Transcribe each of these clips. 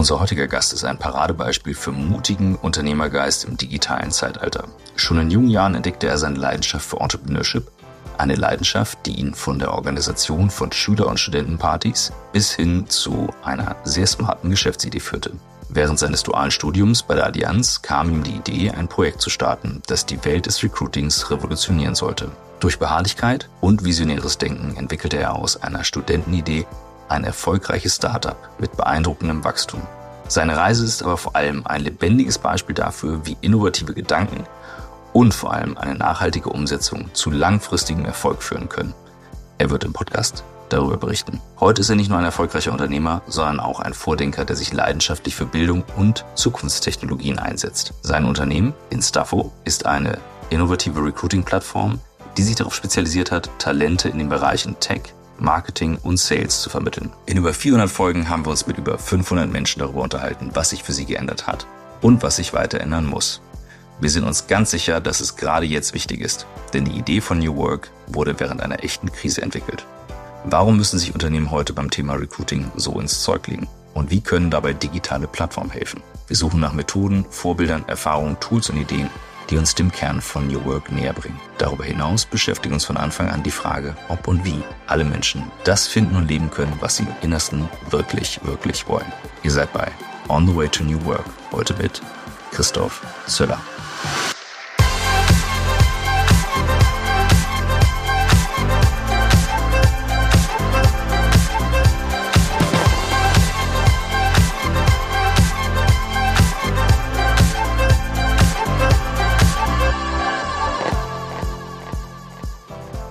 Unser heutiger Gast ist ein Paradebeispiel für mutigen Unternehmergeist im digitalen Zeitalter. Schon in jungen Jahren entdeckte er seine Leidenschaft für Entrepreneurship, eine Leidenschaft, die ihn von der Organisation von Schüler- und Studentenpartys bis hin zu einer sehr smarten Geschäftsidee führte. Während seines dualen Studiums bei der Allianz kam ihm die Idee, ein Projekt zu starten, das die Welt des Recruitings revolutionieren sollte. Durch Beharrlichkeit und visionäres Denken entwickelte er aus einer Studentenidee ein erfolgreiches Startup mit beeindruckendem Wachstum. Seine Reise ist aber vor allem ein lebendiges Beispiel dafür, wie innovative Gedanken und vor allem eine nachhaltige Umsetzung zu langfristigem Erfolg führen können. Er wird im Podcast darüber berichten. Heute ist er nicht nur ein erfolgreicher Unternehmer, sondern auch ein Vordenker, der sich leidenschaftlich für Bildung und Zukunftstechnologien einsetzt. Sein Unternehmen, Instafo, ist eine innovative Recruiting-Plattform, die sich darauf spezialisiert hat, Talente in den Bereichen Tech, Marketing und Sales zu vermitteln. In über 400 Folgen haben wir uns mit über 500 Menschen darüber unterhalten, was sich für sie geändert hat und was sich weiter ändern muss. Wir sind uns ganz sicher, dass es gerade jetzt wichtig ist, denn die Idee von New Work wurde während einer echten Krise entwickelt. Warum müssen sich Unternehmen heute beim Thema Recruiting so ins Zeug legen? Und wie können dabei digitale Plattformen helfen? Wir suchen nach Methoden, Vorbildern, Erfahrungen, Tools und Ideen, die uns dem Kern von New Work näher bringen. Darüber hinaus beschäftigt uns von Anfang an die Frage, ob und wie alle Menschen das finden und leben können, was sie im Innersten wirklich, wirklich wollen. Ihr seid bei On the Way to New Work, heute mit Christoph Zöller.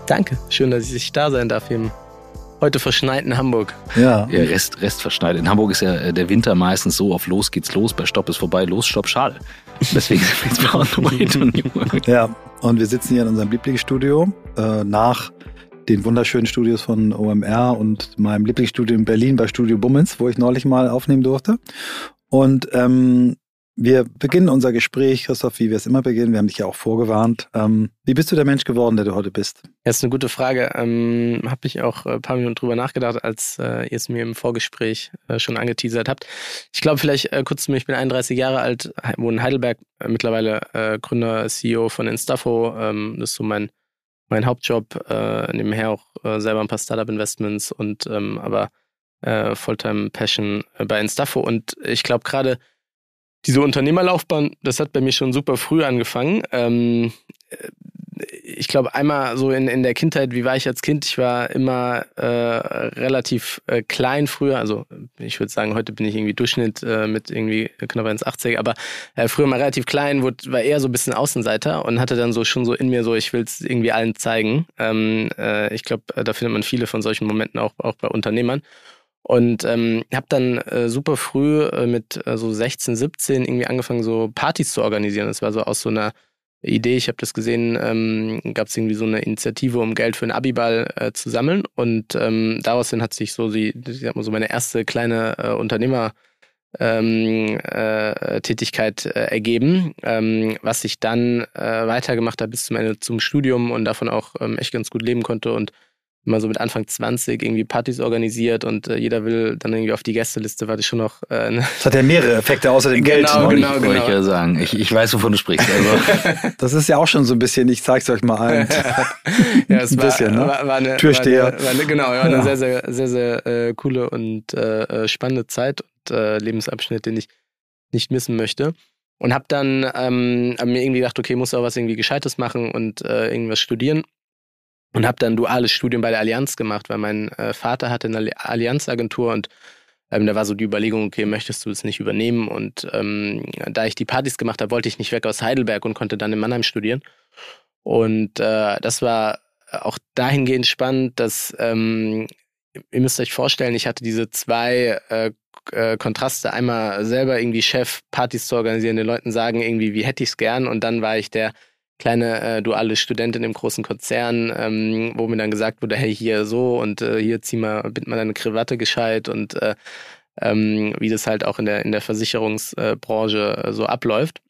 Danke. Schön, dass ich da sein darf im heute verschneiten Hamburg. Ja. ja Rest, Rest verschneit. In Hamburg ist ja äh, der Winter meistens so auf los geht's los, bei Stopp ist vorbei, los, Stopp, schade. Deswegen sind wir jetzt bei on Ja, und wir sitzen hier in unserem Lieblingsstudio äh, nach den wunderschönen Studios von OMR und meinem Lieblingsstudio in Berlin bei Studio Bummens, wo ich neulich mal aufnehmen durfte. Und ähm, wir beginnen unser Gespräch, Christoph, wie wir es immer beginnen. Wir haben dich ja auch vorgewarnt. Ähm, wie bist du der Mensch geworden, der du heute bist? Das ist eine gute Frage. Ähm, Habe ich auch ein paar Minuten drüber nachgedacht, als äh, ihr es mir im Vorgespräch äh, schon angeteasert habt. Ich glaube, vielleicht äh, kurz zu mir, ich bin 31 Jahre alt, wohne in Heidelberg, äh, mittlerweile äh, Gründer, CEO von Instafo. Ähm, das ist so mein, mein Hauptjob. Äh, nebenher auch äh, selber ein paar Startup-Investments und ähm, aber äh, Fulltime-Passion äh, bei Instafo. Und ich glaube gerade, diese Unternehmerlaufbahn, das hat bei mir schon super früh angefangen. Ähm, ich glaube, einmal so in, in der Kindheit, wie war ich als Kind? Ich war immer äh, relativ äh, klein früher. Also ich würde sagen, heute bin ich irgendwie Durchschnitt äh, mit irgendwie knapp 1,80, aber äh, früher mal relativ klein, wurde, war eher so ein bisschen Außenseiter und hatte dann so schon so in mir so, ich will es irgendwie allen zeigen. Ähm, äh, ich glaube, da findet man viele von solchen Momenten auch, auch bei Unternehmern. Und ähm, habe dann äh, super früh äh, mit äh, so 16, 17 irgendwie angefangen, so Partys zu organisieren. Das war so aus so einer Idee, ich habe das gesehen, ähm, gab es irgendwie so eine Initiative, um Geld für einen Abiball äh, zu sammeln. Und ähm, daraus hat sich so die, ich sag mal so meine erste kleine äh, Unternehmer ähm, äh, Tätigkeit äh, ergeben, ähm, was ich dann äh, weitergemacht habe bis zum Ende zum Studium und davon auch ähm, echt ganz gut leben konnte und immer so mit Anfang 20 irgendwie Partys organisiert und äh, jeder will dann irgendwie auf die Gästeliste, war das schon noch. Äh, ne? Das hat ja mehrere Effekte außer dem Geld. Genau, genau, ich, genau. Ich ja sagen. Ich, ich weiß, wovon du sprichst. Also. das ist ja auch schon so ein bisschen, ich zeig's euch mal ein. ja, es ein war, bisschen, ne? war, war eine, Türsteher. War eine, war eine, genau, war eine ja. sehr, sehr, sehr, sehr äh, coole und äh, äh, spannende Zeit und äh, Lebensabschnitt, den ich nicht missen möchte. Und habe dann ähm, hab mir irgendwie gedacht, okay, muss auch was irgendwie Gescheites machen und äh, irgendwas studieren und habe dann duales Studium bei der Allianz gemacht, weil mein äh, Vater hatte eine Allianzagentur und ähm, da war so die Überlegung, okay, möchtest du es nicht übernehmen? Und ähm, da ich die Partys gemacht habe, wollte ich nicht weg aus Heidelberg und konnte dann in Mannheim studieren. Und äh, das war auch dahingehend spannend, dass ähm, ihr müsst euch vorstellen, ich hatte diese zwei äh, äh, Kontraste. Einmal selber irgendwie Chef, Partys zu organisieren, den Leuten sagen irgendwie, wie hätte ich es gern. Und dann war ich der kleine äh, duale Studentin im großen Konzern, ähm, wo mir dann gesagt wurde, hey, hier so und äh, hier zieh mal, bind mal deine Krawatte gescheit und äh, ähm, wie das halt auch in der, in der Versicherungsbranche äh, so abläuft.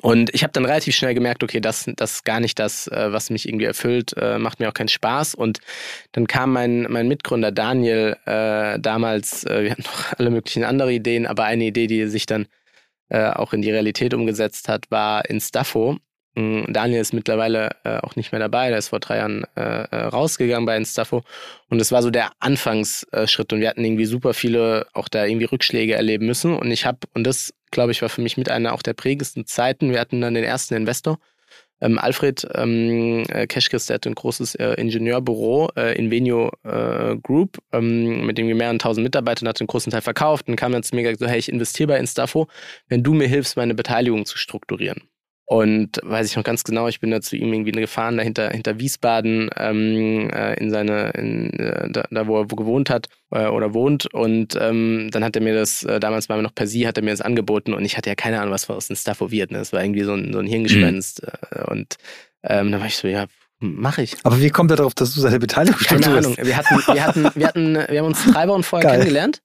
Und ich habe dann relativ schnell gemerkt, okay, das, das ist gar nicht das, äh, was mich irgendwie erfüllt, äh, macht mir auch keinen Spaß. Und dann kam mein, mein Mitgründer Daniel äh, damals, äh, wir hatten noch alle möglichen andere Ideen, aber eine Idee, die sich dann äh, auch in die Realität umgesetzt hat, war Instafo. Mm, Daniel ist mittlerweile äh, auch nicht mehr dabei, der ist vor drei Jahren äh, äh, rausgegangen bei Instafo. Und es war so der Anfangsschritt. Und wir hatten irgendwie super viele auch da irgendwie Rückschläge erleben müssen. Und ich habe, und das glaube ich war für mich mit einer auch der prägendsten Zeiten, wir hatten dann den ersten Investor, ähm, Alfred ähm, äh, Keschkes, der hat ein großes äh, Ingenieurbüro äh, Invenio äh, Group, ähm, mit dem wir mehreren tausend Mitarbeitern hat einen großen Teil verkauft. Und kam dann zu mir und gesagt, so, hey, ich investiere bei Instafo, wenn du mir hilfst, meine Beteiligung zu strukturieren. Und weiß ich noch ganz genau, ich bin da zu ihm irgendwie gefahren, da hinter, hinter Wiesbaden, ähm, äh, in seine, in, äh, da, da, wo er wo gewohnt hat äh, oder wohnt. Und ähm, dann hat er mir das, äh, damals waren wir noch per Sie, hat er mir das angeboten und ich hatte ja keine Ahnung, was aus dem Staffo wird. Ne? Das war irgendwie so ein, so ein Hirngespinst. Mhm. Und ähm, da war ich so, ja, mache ich. Aber wie kommt er darauf, dass du seine Beteiligung Keine Ahnung. Wir hatten, wir hatten, wir hatten, wir haben uns drei Wochen vorher Geil. kennengelernt.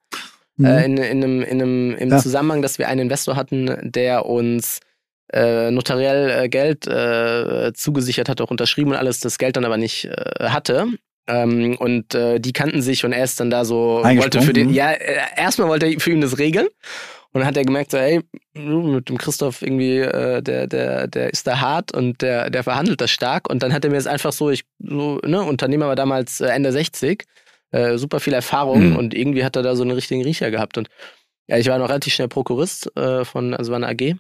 Mhm. Äh, in, in einem, in einem, im ja. Zusammenhang, dass wir einen Investor hatten, der uns äh, notariell äh, Geld äh, zugesichert hat, auch unterschrieben und alles, das Geld dann aber nicht äh, hatte. Ähm, und äh, die kannten sich und er ist dann da so, wollte für den, ja, äh, erstmal wollte er für ihn das regeln. Und dann hat er gemerkt, so, ey, mit dem Christoph irgendwie, äh, der, der, der ist da hart und der, der verhandelt das stark. Und dann hat er mir das einfach so, ich, so, ne, Unternehmer war damals äh, Ende 60, äh, super viel Erfahrung mhm. und irgendwie hat er da so einen richtigen Riecher gehabt. Und ja, ich war noch relativ schnell Prokurist äh, von, also war eine AG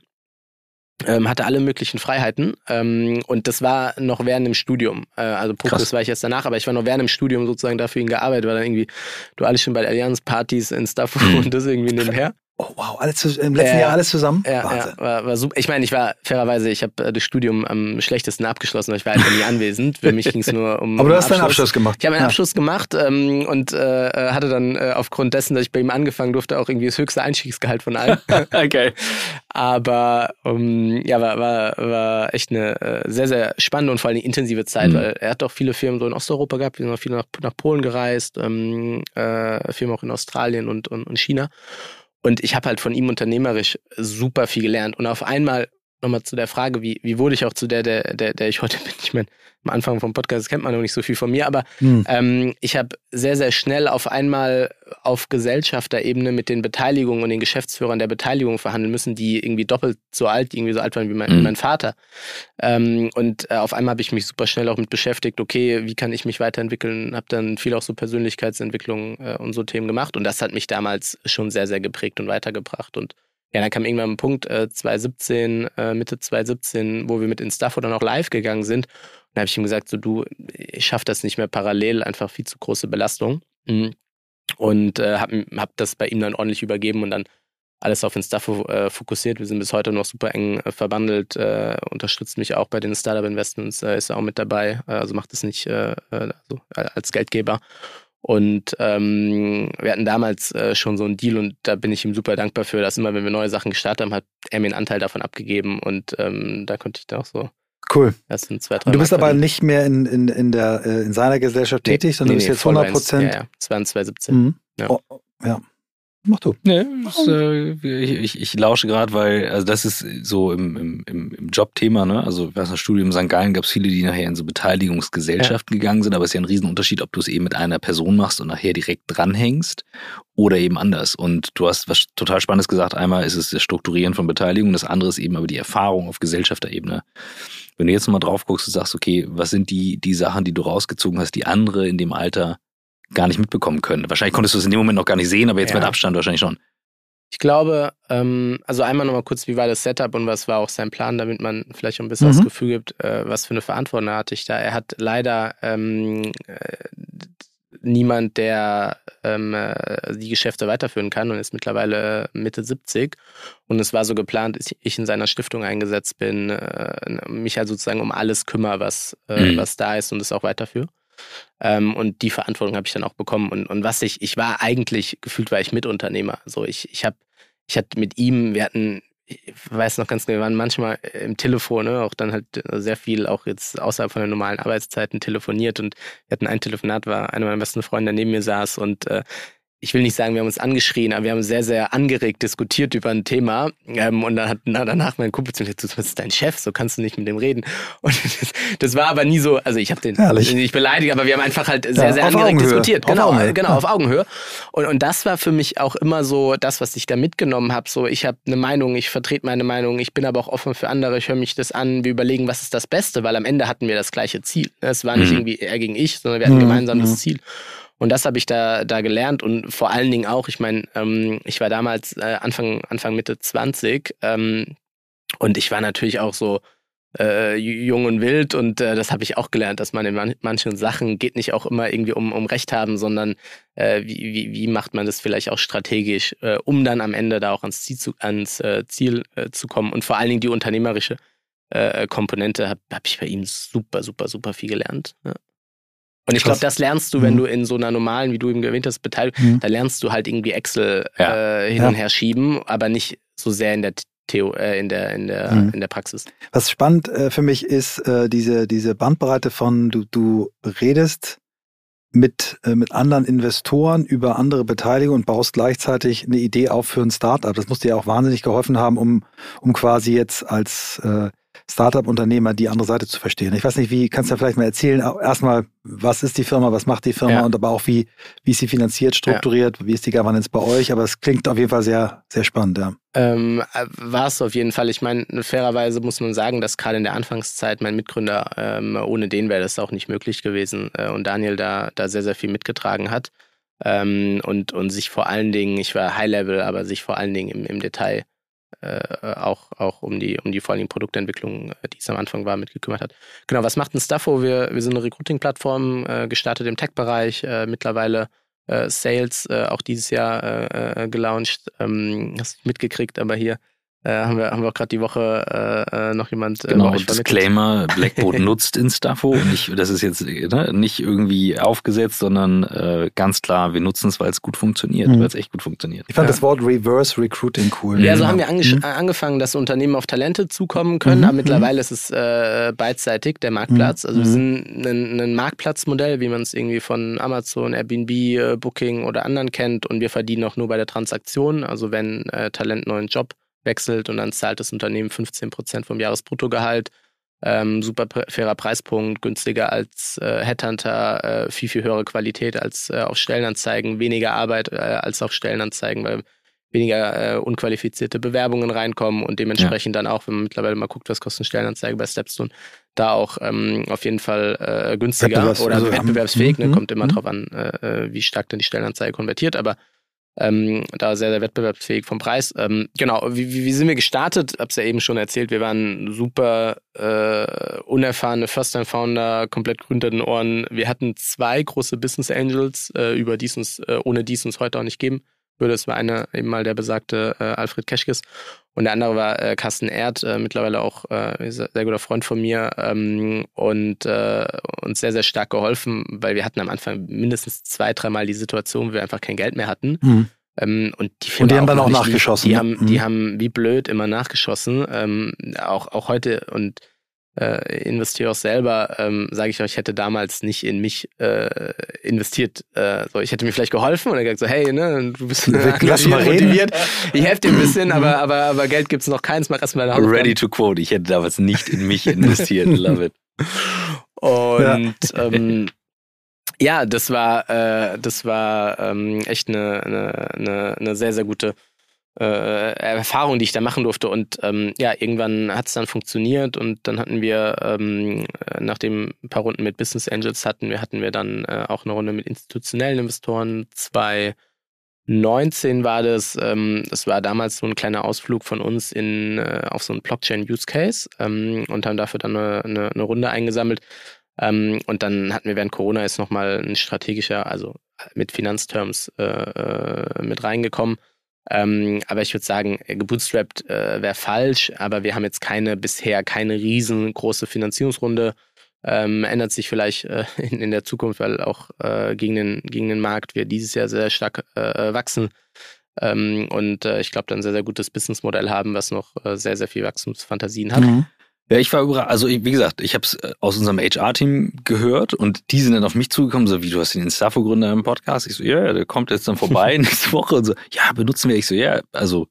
ähm, hatte alle möglichen Freiheiten ähm, und das war noch während dem Studium. Äh, also Prokus war ich jetzt danach, aber ich war noch während dem Studium sozusagen dafür ihn gearbeitet, weil dann irgendwie du alles schon bei Allianz-Partys in Stuff mhm. und das irgendwie nebenher. Oh wow, alles im letzten äh, Jahr alles zusammen? Ja, Wahnsinn. ja war, war super. Ich meine, ich war fairerweise, ich habe äh, das Studium am schlechtesten abgeschlossen, weil ich war einfach nie anwesend. Für mich ging es nur um. Aber du hast Abschluss. deinen Abschluss gemacht. Ich habe meinen ja. Abschluss gemacht ähm, und äh, äh, hatte dann äh, aufgrund dessen, dass ich bei ihm angefangen durfte, auch irgendwie das höchste Einstiegsgehalt von allen. okay. Aber um, ja, war, war, war echt eine äh, sehr, sehr spannende und vor allem intensive Zeit, mhm. weil er hat auch viele Firmen so in Osteuropa gehabt, wir sind auch viele nach, nach Polen gereist, ähm, äh, Firmen auch in Australien und, und, und China. Und ich habe halt von ihm unternehmerisch super viel gelernt. Und auf einmal nochmal zu der Frage, wie, wie wurde ich auch zu der, der, der, der ich heute bin? Ich meine, am Anfang vom Podcast kennt man noch nicht so viel von mir, aber hm. ähm, ich habe sehr, sehr schnell auf einmal auf Gesellschafterebene mit den Beteiligungen und den Geschäftsführern der Beteiligung verhandeln müssen, die irgendwie doppelt so alt, irgendwie so alt waren wie mein, hm. mein Vater. Ähm, und äh, auf einmal habe ich mich super schnell auch mit beschäftigt, okay, wie kann ich mich weiterentwickeln? Habe dann viel auch so Persönlichkeitsentwicklung äh, und so Themen gemacht und das hat mich damals schon sehr, sehr geprägt und weitergebracht und ja, dann kam irgendwann ein Punkt, äh, 2017, äh, Mitte 2017, wo wir mit Instafo dann auch live gegangen sind. Und da habe ich ihm gesagt, so du, ich schaffe das nicht mehr parallel, einfach viel zu große Belastung. Mhm. Und äh, habe hab das bei ihm dann ordentlich übergeben und dann alles auf Instafo äh, fokussiert. Wir sind bis heute noch super eng äh, verbandelt, äh, unterstützt mich auch bei den Startup Investments, äh, ist auch mit dabei, äh, also macht es nicht äh also als Geldgeber. Und ähm, wir hatten damals äh, schon so einen Deal und da bin ich ihm super dankbar für, dass immer, wenn wir neue Sachen gestartet haben, hat er mir einen Anteil davon abgegeben und ähm, da konnte ich da auch so. Cool. Das sind zwei, drei du bist aber nicht mehr in, in, in, der, äh, in seiner Gesellschaft nee, tätig, sondern nee, du bist nee, jetzt 100 Prozent. Ja, ja, das waren 2017. Mhm. Ja. Oh, ja. Mach du. Nee, das, äh, ich, ich, lausche gerade, weil, also das ist so im, im, im Jobthema, ne? Also was das Studium in St. Gallen gab es viele, die nachher in so Beteiligungsgesellschaften ja. gegangen sind, aber es ist ja ein Riesenunterschied, ob du es eben mit einer Person machst und nachher direkt dranhängst oder eben anders. Und du hast was total Spannendes gesagt. Einmal ist es das Strukturieren von Beteiligung, das andere ist eben aber die Erfahrung auf Gesellschafterebene. Wenn du jetzt mal drauf guckst und sagst, okay, was sind die, die Sachen, die du rausgezogen hast, die andere in dem Alter gar nicht mitbekommen können. Wahrscheinlich konntest du es in dem Moment noch gar nicht sehen, aber jetzt ja. mit Abstand wahrscheinlich schon. Ich glaube, ähm, also einmal nochmal kurz, wie war das Setup und was war auch sein Plan, damit man vielleicht auch ein bisschen mhm. das Gefühl gibt, äh, was für eine Verantwortung hatte ich da. Er hat leider ähm, äh, niemand, der ähm, äh, die Geschäfte weiterführen kann und ist mittlerweile Mitte 70. Und es war so geplant, dass ich in seiner Stiftung eingesetzt bin, äh, mich halt sozusagen um alles kümmere, was, äh, mhm. was da ist und es auch weiterführe. Ähm, und die Verantwortung habe ich dann auch bekommen. Und, und was ich, ich war eigentlich, gefühlt war ich Mitunternehmer. So, ich, ich habe, ich hatte mit ihm, wir hatten, ich weiß noch ganz genau, wir waren manchmal im Telefon, ne, auch dann halt sehr viel, auch jetzt außerhalb von den normalen Arbeitszeiten telefoniert und wir hatten ein Telefonat, war einer meiner besten Freunde, der neben mir saß und äh, ich will nicht sagen, wir haben uns angeschrien, aber wir haben sehr, sehr angeregt diskutiert über ein Thema. Ähm, und dann hat na, danach mein Kumpel zu mir gesagt, das ist dein Chef, so kannst du nicht mit dem reden. Und das, das war aber nie so, also ich habe den Herrlich. nicht beleidigt, aber wir haben einfach halt sehr, Ja, sehr angeregt Augenhöhe. diskutiert. Auf Genau, Augenhöhe. genau, Ja. auf Augenhöhe. Und, und das war für mich auch immer so das, was ich da mitgenommen habe. So, ich habe eine Meinung, ich vertrete meine Meinung, ich bin aber auch offen für andere, ich höre mich das an, wir überlegen, was ist das Beste, weil am Ende hatten wir das gleiche Ziel. Es war nicht Mhm. irgendwie er gegen ich, sondern wir hatten Mhm, gemeinsam das mhm. Ziel. Und das habe ich da, da gelernt und vor allen Dingen auch, ich meine, ähm, ich war damals äh, Anfang, Anfang Mitte 20 ähm, und ich war natürlich auch so äh, jung und wild und äh, das habe ich auch gelernt, dass man in man manchen Sachen geht nicht auch immer irgendwie um, um Recht haben, sondern äh, wie, wie, wie macht man das vielleicht auch strategisch, äh, um dann am Ende da auch ans Ziel zu, ans, äh, Ziel, äh, zu kommen und vor allen Dingen die unternehmerische äh, Komponente habe hab ich bei ihm super, super, super viel gelernt. Ja. Und ich glaube, das lernst du, wenn Mhm. du in so einer normalen, wie du eben erwähnt hast, Beteiligung, Mhm. da lernst du halt irgendwie Excel Ja. äh, hin Ja. und her schieben, aber nicht so sehr in der Theo, äh, in der, in der, Mhm. in der Praxis. Was spannend äh, für mich ist, äh, diese, diese Bandbreite von, du, du redest mit, äh, mit anderen Investoren über andere Beteiligung und baust gleichzeitig eine Idee auf für ein Startup. Das muss dir ja auch wahnsinnig geholfen haben, um, um quasi jetzt als äh, Startup-Unternehmer die andere Seite zu verstehen. Ich weiß nicht, wie kannst du da vielleicht mal erzählen? Erstmal, was ist die Firma, was macht die Firma Ja. und aber auch wie, wie ist sie finanziert, strukturiert, wie ist die Governance bei euch? Aber es klingt auf jeden Fall sehr, sehr spannend, ja. Ähm, war es auf jeden Fall. Ich meine, fairerweise muss man sagen, dass gerade in der Anfangszeit mein Mitgründer, ähm, ohne den wäre das auch nicht möglich gewesen äh, und Daniel da, da sehr, sehr viel mitgetragen hat ähm, und, und sich vor allen Dingen, ich war High-Level, aber sich vor allen Dingen im, im Detail äh, auch, auch um die, um die vor Dingen Produktentwicklung, äh, die es am Anfang war, mitgekümmert hat. Genau, was macht ein Staffo? Wir, wir sind eine Recruiting-Plattform, äh, gestartet im Tech-Bereich, äh, mittlerweile äh, Sales, äh, auch dieses Jahr äh, äh, gelauncht. Ähm, hast du mitgekriegt, aber hier äh, haben, wir, haben wir auch gerade die Woche äh, äh, noch jemand äh, Genau. Disclaimer, Blackboard nutzt Instafo. Und nicht, das ist jetzt ne, nicht irgendwie aufgesetzt, sondern äh, ganz klar, wir nutzen es, weil es gut funktioniert, Mhm. weil es echt gut funktioniert. Ich fand Ja. das Wort Reverse Recruiting cool. Ja, so Mhm. haben wir Mhm. äh, angefangen, dass Unternehmen auf Talente zukommen können, Mhm, aber mittlerweile ist es äh, beidseitig, der Marktplatz. Mhm, Also wir mhm. sind ein, ein Marktplatzmodell, wie man es irgendwie von Amazon, Airbnb, äh, Booking oder anderen kennt und wir verdienen auch nur bei der Transaktion. Also wenn äh, Talent einen neuen Job wechselt und dann zahlt das Unternehmen 15 Prozent vom Jahresbruttogehalt. Ähm, super fairer Preispunkt, günstiger als äh, Headhunter, äh, viel, viel höhere Qualität als äh, auf Stellenanzeigen, weniger Arbeit äh, als auf Stellenanzeigen, weil weniger äh, unqualifizierte Bewerbungen reinkommen und dementsprechend dann auch, wenn man mittlerweile mal guckt, was kostet eine Stellenanzeige bei Stepstone, da auch ähm, auf jeden Fall äh, günstiger Wettbewerbs- oder also, wettbewerbsfähig, mhm, ne, kommt immer mhm. drauf an, wie stark denn die Stellenanzeige konvertiert, aber ähm, da sehr, sehr wettbewerbsfähig vom Preis. Ähm, genau, wie, wie, wie sind wir gestartet? Hab's ja eben schon erzählt, wir waren super äh, unerfahrene First-Time-Founder, komplett grün den Ohren. Wir hatten zwei große Business Angels, äh, über die es uns, äh, ohne die es uns heute auch nicht geben würde. Es war einer eben mal der besagte äh, Alfred Keschkes und der andere war äh, Carsten Erd, äh, mittlerweile auch äh, sehr, sehr guter Freund von mir ähm, und äh, uns sehr, sehr stark geholfen, weil wir hatten am Anfang mindestens zwei, dreimal die Situation, wo wir einfach kein Geld mehr hatten. Mhm. Ähm, und die, Und die haben dann auch nachgeschossen, Die, ne? haben, Mhm. die haben wie blöd immer nachgeschossen. Ähm, auch, auch heute und äh, investiere auch selber, ähm, sage ich euch, ich hätte damals nicht in mich äh, investiert. Äh, so, ich hätte mir vielleicht geholfen und er gesagt so, hey, ne, du bist Lass mal motiviert. Ich helfe dir ein bisschen, aber, aber, aber Geld gibt's noch keins, mach erstmal deine Ready to quote. Ich hätte damals nicht in mich investiert. Love it. Und ähm, ja, das war, äh, das war ähm, echt eine, eine, eine, eine sehr, sehr gute äh, Erfahrung, die ich da machen durfte. Und ähm, ja, irgendwann hat es dann funktioniert und dann hatten wir, ähm, äh, nachdem ein paar Runden mit Business Angels hatten, wir hatten wir dann äh, auch eine Runde mit institutionellen Investoren. 2019 war das, ähm, das war damals so ein kleiner Ausflug von uns in, äh, auf so einen Blockchain-Use-Case ähm, und haben dafür dann eine, eine, eine Runde eingesammelt. Ähm, und dann hatten wir während Corona jetzt nochmal ein strategischer, also mit Finanzterms äh, äh, mit reingekommen. Ähm, aber ich würde sagen, gebootstrapped äh, wäre falsch, aber wir haben jetzt keine, bisher keine riesengroße Finanzierungsrunde. Ähm, ändert sich vielleicht äh, in, in der Zukunft, weil auch äh, gegen, den, gegen den Markt wir dieses Jahr sehr stark äh, wachsen. Ähm, und äh, ich glaube, dann ein sehr, sehr gutes Businessmodell haben, was noch äh, sehr, sehr viel Wachstumsfantasien hat. Mhm. Ja, ich war überrascht. Also wie gesagt, ich habe es äh, aus unserem HR-Team gehört und die sind dann auf mich zugekommen, so wie du hast den Instafo-Gründer im Podcast. Ich so, ja, der kommt jetzt dann vorbei nächste Woche und so, ja, benutzen wir. Ich so, ja, also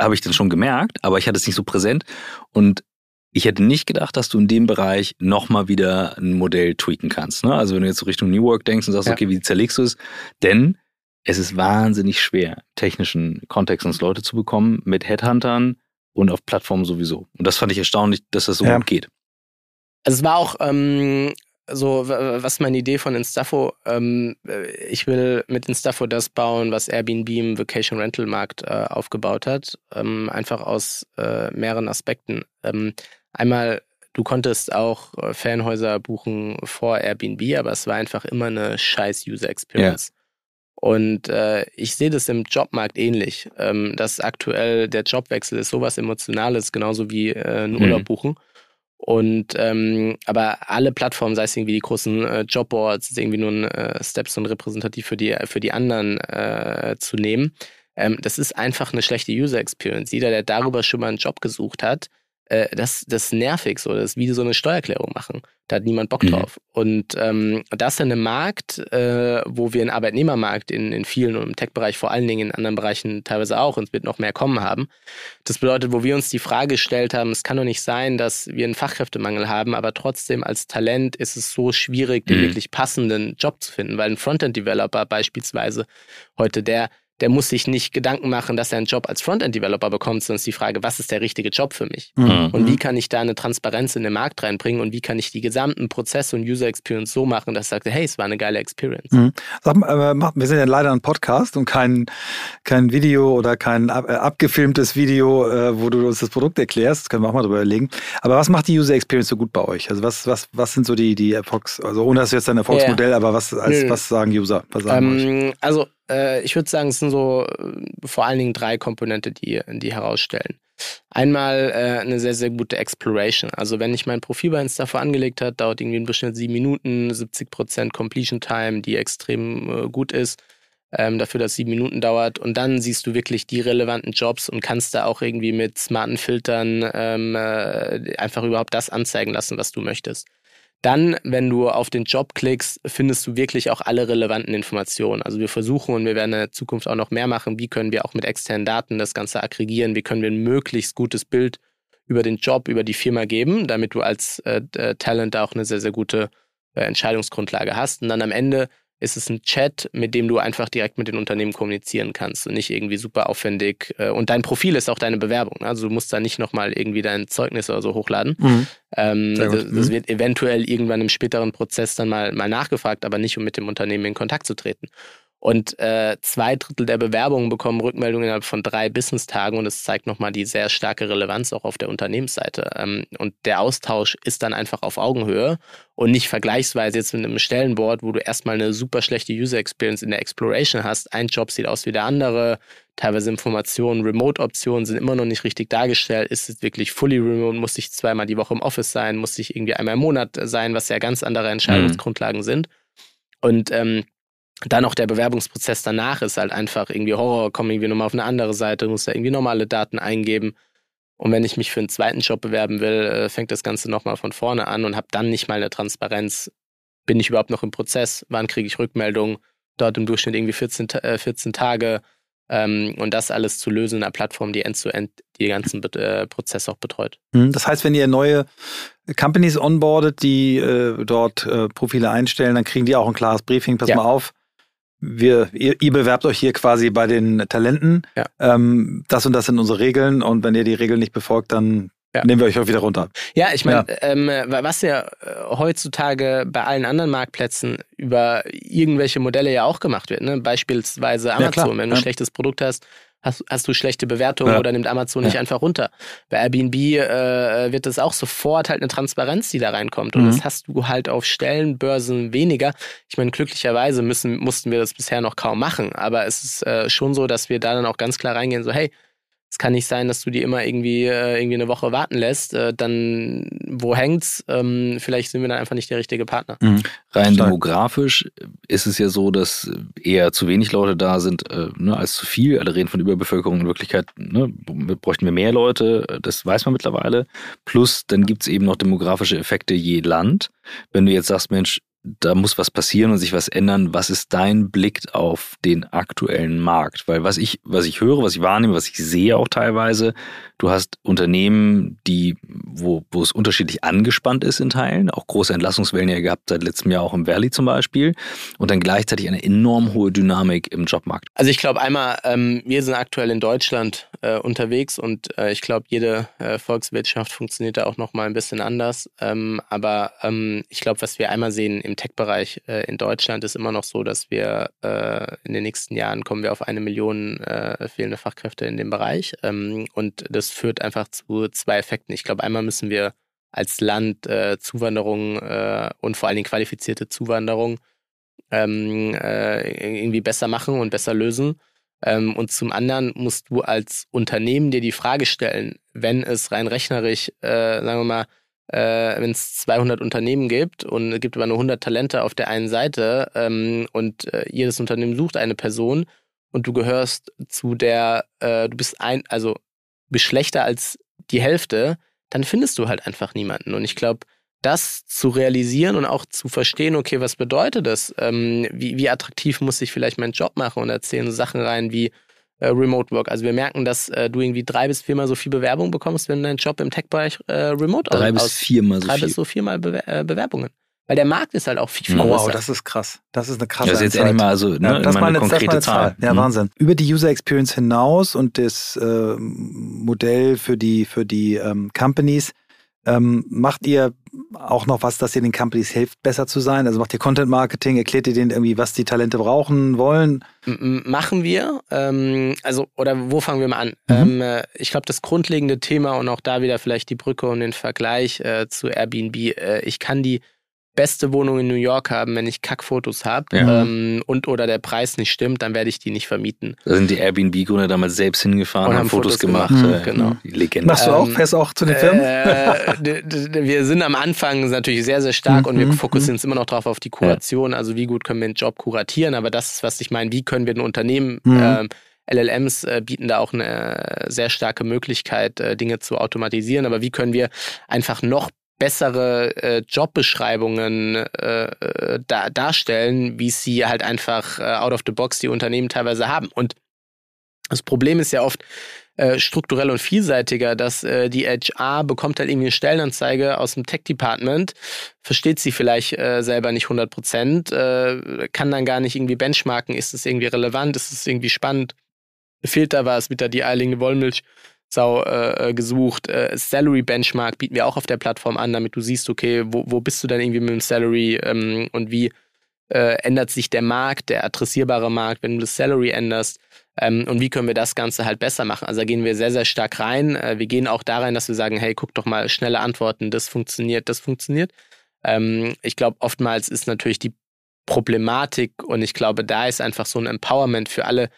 habe ich dann schon gemerkt, aber ich hatte es nicht so präsent und ich hätte nicht gedacht, dass du in dem Bereich nochmal wieder ein Modell tweaken kannst. Ne? Also wenn du jetzt so Richtung New Work denkst und sagst, ja. okay, wie zerlegst du es? Denn es ist wahnsinnig schwer, technischen Kontext uns Leute zu bekommen mit Headhuntern, und auf Plattformen sowieso. Und das fand ich erstaunlich, dass das so ja. gut geht. Also es war auch ähm, so, was meine Idee von Instafo, ähm, ich will mit Instafo das bauen, was Airbnb im Vacation Rental Markt äh, aufgebaut hat, ähm, einfach aus äh, mehreren Aspekten. Ähm, einmal, du konntest auch äh, Fanhäuser buchen vor Airbnb, aber es war einfach immer eine scheiß User Experience. Ja. Und äh, ich sehe das im Jobmarkt ähnlich, ähm, dass aktuell der Jobwechsel ist sowas Emotionales, genauso wie äh, ein Urlaub mhm. buchen. Und ähm, aber alle Plattformen, sei es irgendwie die großen äh, Jobboards, irgendwie nur ein äh, Stepstone repräsentativ für die für die anderen äh, zu nehmen, ähm, das ist einfach eine schlechte User Experience. Jeder, der darüber schon mal einen Job gesucht hat, äh, das, das ist nervig so. Das ist wie so eine Steuererklärung machen. Da hat niemand Bock mhm. drauf. Und ähm, das ist ein Markt, äh, wo wir einen Arbeitnehmermarkt in, in vielen und im Tech-Bereich vor allen Dingen in anderen Bereichen teilweise auch, und es wird noch mehr kommen haben. Das bedeutet, wo wir uns die Frage gestellt haben, es kann doch nicht sein, dass wir einen Fachkräftemangel haben, aber trotzdem als Talent ist es so schwierig, den mhm. wirklich passenden Job zu finden, weil ein Frontend-Developer beispielsweise heute, der der muss sich nicht Gedanken machen, dass er einen Job als Frontend-Developer bekommt, sondern es ist die Frage, was ist der richtige Job für mich? Mhm. Und wie kann ich da eine Transparenz in den Markt reinbringen und wie kann ich die gesamten Prozesse und User Experience so machen, dass ich sage, hey, es war eine geile Experience. Mhm. Sag, äh, wir sind ja leider ein Podcast und kein, kein Video oder kein ab, äh, abgefilmtes Video, äh, wo du uns das Produkt erklärst. Das können wir auch mal drüber überlegen. Aber was macht die User Experience so gut bei euch? Also was, was, was sind so die, die Erfolgs-, also ohne dass jetzt ein Erfolgsmodell, yeah. aber was, als, was sagen User? Was sagen ähm, also äh, ich würde sagen, es sind so äh, vor allen Dingen drei Komponente, die, die herausstellen. Einmal äh, eine sehr, sehr gute Exploration. Also wenn ich mein Profil bei Instafo angelegt habe, dauert irgendwie im Durchschnitt sieben Minuten, 70% Completion Time, die extrem äh, gut ist, ähm, dafür, dass sieben Minuten dauert. Und dann siehst du wirklich die relevanten Jobs und kannst da auch irgendwie mit smarten Filtern ähm, äh, einfach überhaupt das anzeigen lassen, was du möchtest. Dann, wenn du auf den Job klickst, findest du wirklich auch alle relevanten Informationen. Also wir versuchen und wir werden in der Zukunft auch noch mehr machen, wie können wir auch mit externen Daten das Ganze aggregieren, wie können wir ein möglichst gutes Bild über den Job, über die Firma geben, damit du als äh, äh Talent da auch eine sehr, sehr gute äh, Entscheidungsgrundlage hast. Und dann am Ende ist es ein Chat, mit dem du einfach direkt mit den Unternehmen kommunizieren kannst und nicht irgendwie super aufwendig. Äh, und dein Profil ist auch deine Bewerbung. Ne? Also du musst da nicht nochmal irgendwie dein Zeugnis oder so hochladen. Mhm. Ähm, das, das, mhm. wird eventuell irgendwann im späteren Prozess dann mal, mal nachgefragt, aber nicht, um mit dem Unternehmen in Kontakt zu treten. Und äh, zwei Drittel der Bewerbungen bekommen Rückmeldungen innerhalb von drei Business-Tagen und es zeigt nochmal die sehr starke Relevanz auch auf der Unternehmensseite. Ähm, und der Austausch ist dann einfach auf Augenhöhe und nicht vergleichsweise jetzt mit einem Stellenboard, wo du erstmal eine super schlechte User-Experience in der Exploration hast. Ein Job sieht aus wie der andere, teilweise Informationen, Remote-Optionen sind immer noch nicht richtig dargestellt. Ist es wirklich fully remote? Muss ich zweimal die Woche im Office sein? Muss ich irgendwie einmal im Monat sein, was ja ganz andere Entscheidungsgrundlagen mhm. sind? Und ähm, dann auch der Bewerbungsprozess danach ist halt einfach irgendwie Horror, komme irgendwie nochmal auf eine andere Seite, muss da irgendwie normale Daten eingeben. Und wenn ich mich für einen zweiten Job bewerben will, äh, fängt das Ganze nochmal von vorne an und habe dann nicht mal eine Transparenz. Bin ich überhaupt noch im Prozess? Wann kriege ich Rückmeldung? Dort im Durchschnitt irgendwie 14, äh, 14 Tage. Ähm, und das alles zu lösen in einer Plattform, die end-zu-end -end die ganzen äh, Prozesse auch betreut. Hm, das heißt, wenn ihr neue Companies onboardet, die äh, dort äh, Profile einstellen, dann kriegen die auch ein klares Briefing, pass ja. mal auf, wir, ihr, ihr, bewerbt euch hier quasi bei den Talenten. Ja. Ähm, das und das sind unsere Regeln und wenn ihr die Regeln nicht befolgt, dann ja. nehmen wir euch auch wieder runter. Ja, ich meine, ja. ähm, was ja äh, heutzutage bei allen anderen Marktplätzen über irgendwelche Modelle ja auch gemacht wird, ne? beispielsweise Amazon, wenn du ein schlechtes Produkt hast, hast, hast du schlechte Bewertungen ja. oder nimmt Amazon nicht einfach runter. Bei Airbnb äh, wird das auch sofort halt eine Transparenz, die da reinkommt. Und mhm. das hast du halt auf Stellenbörsen weniger. Ich meine, glücklicherweise müssen, mussten wir das bisher noch kaum machen, aber es ist äh, schon so, dass wir da dann auch ganz klar reingehen, so hey, es kann nicht sein, dass du die immer irgendwie, äh, irgendwie eine Woche warten lässt. Äh, dann, wo hängt's? Ähm, vielleicht sind wir dann einfach nicht der richtige Partner. Mhm. Rein Stark. demografisch ist es ja so, dass eher zu wenig Leute da sind äh, ne, als zu viel. Alle reden von Überbevölkerung. In Wirklichkeit ne, bräuchten wir mehr Leute. Das weiß man mittlerweile. Plus, dann gibt's eben noch demografische Effekte je Land. Wenn du jetzt sagst, Mensch, da muss was passieren und sich was ändern. Was ist dein Blick auf den aktuellen Markt? Weil was ich, was ich höre, was ich wahrnehme, was ich sehe auch teilweise, du hast Unternehmen, die, wo, wo es unterschiedlich angespannt ist in Teilen, auch große Entlassungswellen ja gehabt seit letztem Jahr auch im Valley zum Beispiel und dann gleichzeitig eine enorm hohe Dynamik im Jobmarkt. Also ich glaube einmal, ähm, wir sind aktuell in Deutschland äh, unterwegs und äh, ich glaube, jede äh, Volkswirtschaft funktioniert da auch nochmal ein bisschen anders. Ähm, aber ähm, ich glaube, was wir einmal sehen im Tech-Bereich äh, in Deutschland ist immer noch so, dass wir äh, in den nächsten Jahren kommen wir auf eine Million äh, fehlende Fachkräfte in dem Bereich. Ähm, und das führt einfach zu zwei Effekten. Ich glaube, einmal müssen wir als Land äh, Zuwanderung äh, und vor allen Dingen qualifizierte Zuwanderung ähm, äh, irgendwie besser machen und besser lösen. Ähm, und zum anderen musst du als Unternehmen dir die Frage stellen, wenn es rein rechnerisch, sagen wir mal, äh, wenn es 200 Unternehmen gibt und es gibt aber nur 100 Talente auf der einen Seite ähm, und äh, jedes Unternehmen sucht eine Person und du gehörst zu der, äh, du bist ein, also bist schlechter als die Hälfte, dann findest du halt einfach niemanden. Und ich glaube, das zu realisieren und auch zu verstehen, okay, was bedeutet das? Ähm, wie, wie attraktiv muss ich vielleicht meinen Job machen und erzählen so Sachen rein wie äh, Remote Work. Also wir merken, dass äh, du irgendwie drei bis viermal so viel Bewerbung bekommst, wenn du deinen Job im Tech-Bereich äh, remote Drei aus, bis viermal so drei viel. Drei bis so viermal äh, Bewerbungen. Weil der Markt ist halt auch viel, viel Wow, das ist krass. Das ist eine krasse Das ist jetzt endlich mal also ne, ja, das mal eine, konkrete das Zahl. Zahl. Ja, mhm. Wahnsinn. Über die User Experience hinaus und das äh, Modell für die, für die ähm, Companies, ähm, macht ihr auch noch was, dass ihr den Companies hilft, besser zu sein? Also macht ihr Content Marketing, erklärt ihr denen irgendwie, was die Talente brauchen, wollen? machen wir. Ähm, also, oder wo fangen wir mal an? Mhm. Ähm, äh, ich glaube, das grundlegende Thema und auch da wieder vielleicht die Brücke und den Vergleich äh, zu Airbnb. Äh, ich kann die beste Wohnung in New York haben, wenn ich Kackfotos habe ja. ähm, und oder der Preis nicht stimmt, dann werde ich die nicht vermieten. Da sind die Airbnb-Gründer damals selbst hingefahren und haben Fotos, Fotos gemacht. gemacht. Mhm. Genau. Die Legende. Machst du auch? Ähm, Fährst auch zu den Firmen? Äh, wir sind am Anfang natürlich sehr, sehr stark mhm. und wir mhm. fokussieren uns immer noch drauf auf die Kuration. Also wie gut können wir einen Job kuratieren, aber das ist, was ich meine, wie können wir ein Unternehmen mhm. ähm, LLMs äh, bieten da auch eine sehr starke Möglichkeit, äh, Dinge zu automatisieren. Aber wie können wir einfach noch bessere äh, Jobbeschreibungen äh, äh, da, darstellen, wie sie halt einfach äh, out of the box die Unternehmen teilweise haben. Und das Problem ist ja oft äh, strukturell und vielseitiger, dass äh, die HR bekommt halt irgendwie eine Stellenanzeige aus dem Tech-Department, versteht sie vielleicht äh, selber nicht 100 Prozent, äh, kann dann gar nicht irgendwie benchmarken, ist es irgendwie relevant, ist es irgendwie spannend, fehlt da was, wird da die eilige Wollmilch Sau äh, äh, gesucht. Äh, Salary Benchmark bieten wir auch auf der Plattform an, damit du siehst, okay, wo, wo bist du denn irgendwie mit dem Salary ähm, und wie äh, ändert sich der Markt, der adressierbare Markt, wenn du das Salary änderst ähm, und wie können wir das Ganze halt besser machen. Also da gehen wir sehr, sehr stark rein. Äh, wir gehen auch da rein, dass wir sagen, hey, guck doch mal, schnelle Antworten, das funktioniert, das funktioniert. Ähm, ich glaube, oftmals ist natürlich die Problematik und ich glaube, da ist einfach so ein Empowerment für alle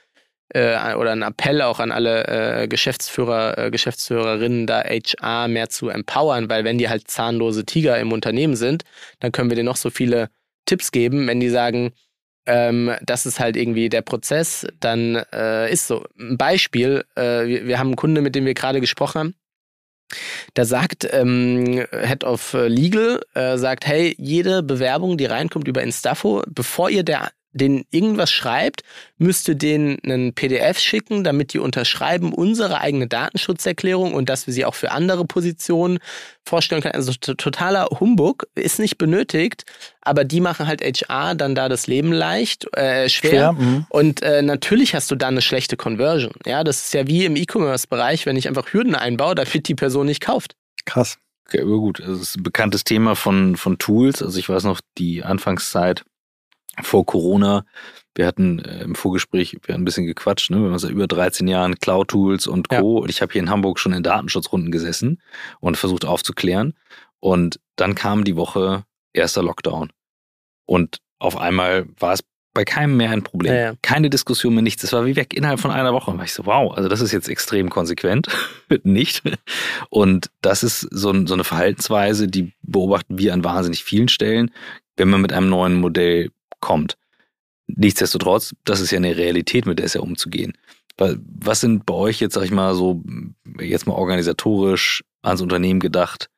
äh, oder ein Appell auch an alle äh, Geschäftsführer, äh, Geschäftsführerinnen, da HR mehr zu empowern, weil wenn die halt zahnlose Tiger im Unternehmen sind, dann können wir denen noch so viele Tipps geben, wenn die sagen, ähm, das ist halt irgendwie der Prozess, dann äh, ist so. Ein Beispiel, äh, wir, wir, haben einen Kunde, mit dem wir gerade gesprochen haben, da sagt ähm, Head of Legal, äh, sagt, hey, jede Bewerbung, die reinkommt über Instafo, bevor ihr der den irgendwas schreibt, müsste denen einen PDF schicken, damit die unterschreiben unsere eigene Datenschutzerklärung und dass wir sie auch für andere Positionen vorstellen können. Also totaler Humbug ist nicht benötigt, aber die machen halt HR dann da das Leben leicht, äh, schwer. schwer mhm. und äh, natürlich hast du da eine schlechte Conversion. Ja, das ist ja wie im E-Commerce-Bereich, wenn ich einfach Hürden einbaue, damit die Person nicht kauft. Krass. Okay, aber gut, das ist ein bekanntes Thema von, von Tools. Also ich weiß noch, die Anfangszeit vor Corona. Wir hatten äh, im Vorgespräch, wir haben ein bisschen gequatscht, ne? wir haben seit über 13 Jahren Cloud-Tools und Co. Ja. Und ich habe hier in Hamburg schon in Datenschutzrunden gesessen und versucht aufzuklären. Und dann kam die Woche erster Lockdown. Und auf einmal war es bei keinem mehr ein Problem. Ja, ja. Keine Diskussion mehr, nichts. Das war wie weg innerhalb von einer Woche. Und war ich so, wow, also das ist jetzt extrem konsequent. nicht. Und das ist so, so eine Verhaltensweise, die beobachten wir an wahnsinnig vielen Stellen, wenn man mit einem neuen Modell kommt. Nichtsdestotrotz, das ist ja eine Realität, mit der es ja umzugehen. Was sind bei euch jetzt, sag ich mal, so, jetzt mal organisatorisch ans Unternehmen gedacht,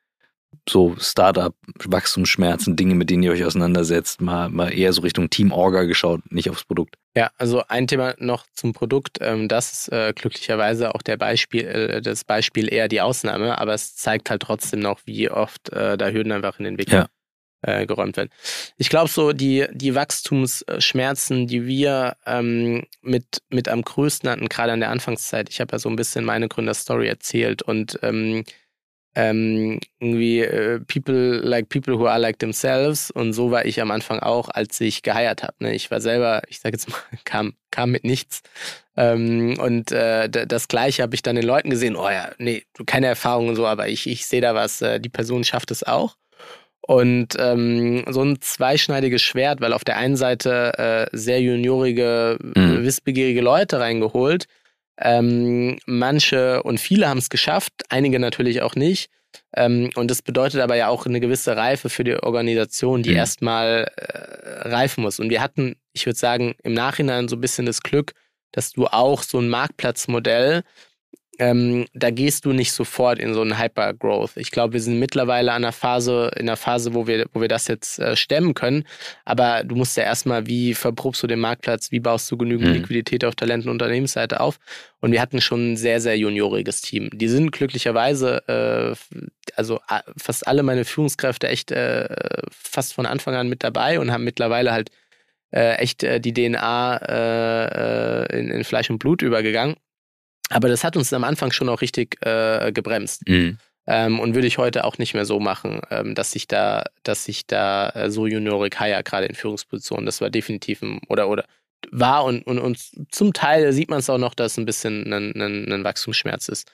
so Startup, Wachstumsschmerzen, Dinge, mit denen ihr euch auseinandersetzt, mal, mal eher so Richtung Team Orga geschaut, nicht aufs Produkt? Ja, also ein Thema noch zum Produkt. Ähm, das ist äh, glücklicherweise auch der Beispiel, äh, das Beispiel eher die Ausnahme, aber es zeigt halt trotzdem noch, wie oft äh, da Hürden einfach in den Weg ja äh, geräumt werden. Ich glaube so, die, die Wachstumsschmerzen, die wir ähm, mit, mit am größten hatten, gerade an der Anfangszeit, ich habe ja so ein bisschen meine Gründerstory erzählt und ähm, ähm, irgendwie äh, people like people who are like themselves und so war ich am Anfang auch, als ich geheiert habe. Ne? Ich war selber, ich sage jetzt mal, kam, kam mit nichts ähm, und äh, das Gleiche habe ich dann den Leuten gesehen, oh ja, nee, keine Erfahrung und so, aber ich, ich sehe da was, äh, die Person schafft es auch und ähm, so ein zweischneidiges Schwert, weil auf der einen Seite äh, sehr juniorige, mhm. wissbegierige Leute reingeholt. Ähm, manche und viele haben es geschafft, einige natürlich auch nicht. Ähm, und das bedeutet aber ja auch eine gewisse Reife für die Organisation, die mhm. erstmal äh, reifen muss. Und wir hatten, ich würde sagen, im Nachhinein so ein bisschen das Glück, dass du auch so ein Marktplatzmodell ähm, da gehst du nicht sofort in so einen Hypergrowth. Ich glaube, wir sind mittlerweile an einer Phase, in einer Phase, wo wir, wo wir das jetzt äh, stemmen können. Aber du musst ja erstmal, wie verprobst du den Marktplatz, wie baust du genügend mhm. Liquidität auf Talent- und Unternehmensseite auf? Und wir hatten schon ein sehr, sehr junioriges Team. Die sind glücklicherweise, äh, also fast alle meine Führungskräfte echt äh, fast von Anfang an mit dabei und haben mittlerweile halt äh, echt äh, die DNA äh, äh, in, in Fleisch und Blut übergegangen. Aber das hat uns am Anfang schon auch richtig äh, gebremst. Mhm. Ähm, und würde ich heute auch nicht mehr so machen, ähm, dass ich da, dass ich da äh, so juniorig hire, gerade in Führungspositionen. Das war definitiv ein, oder, oder war und, und, und zum Teil sieht man es auch noch, dass es ein bisschen ein, ein, ein Wachstumsschmerz ist.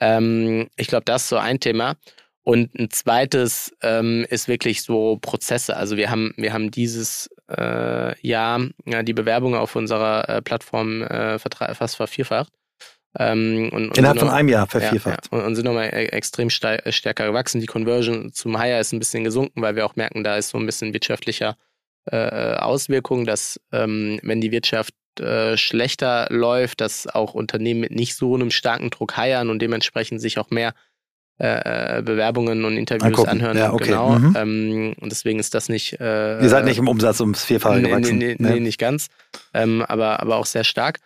Ähm, ich glaube, das ist so ein Thema. Und ein zweites ähm, ist wirklich so Prozesse. Also wir haben, wir haben dieses äh, Jahr ja, die Bewerbungen auf unserer äh, Plattform äh, fast vervierfacht. Ähm, und, und Innerhalb von einem Jahr vervierfacht. Ja, ja. Und, und, sind nochmal e-, extrem stärker gewachsen. Die Conversion zum Higher ist ein bisschen gesunken, weil wir auch merken, da ist so ein bisschen wirtschaftlicher äh, Auswirkung, dass ähm, wenn die Wirtschaft äh, schlechter läuft, dass auch Unternehmen mit nicht so einem starken Druck heiern und dementsprechend sich auch mehr äh, äh Bewerbungen und Interviews Angucken. anhören. Ja, okay. Genau. Mhm. Ähm, und deswegen ist das nicht. Äh, Ihr seid nicht im Umsatz ums Vierfache gewachsen. Nee, nee, nee, nee, nicht ganz. Ähm, aber, aber auch sehr stark.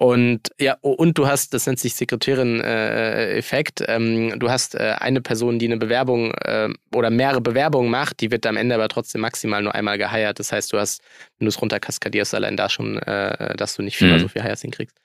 Und ja, und du hast, das nennt sich Sekretärin-Effekt, äh, ähm, du hast äh, eine Person, die eine Bewerbung äh, oder mehrere Bewerbungen macht, die wird am Ende aber trotzdem maximal nur einmal geheiert. Das heißt, du hast, wenn du es runterkaskadierst, allein da schon, äh, dass du nicht viermal mhm. so viel Hires hinkriegst.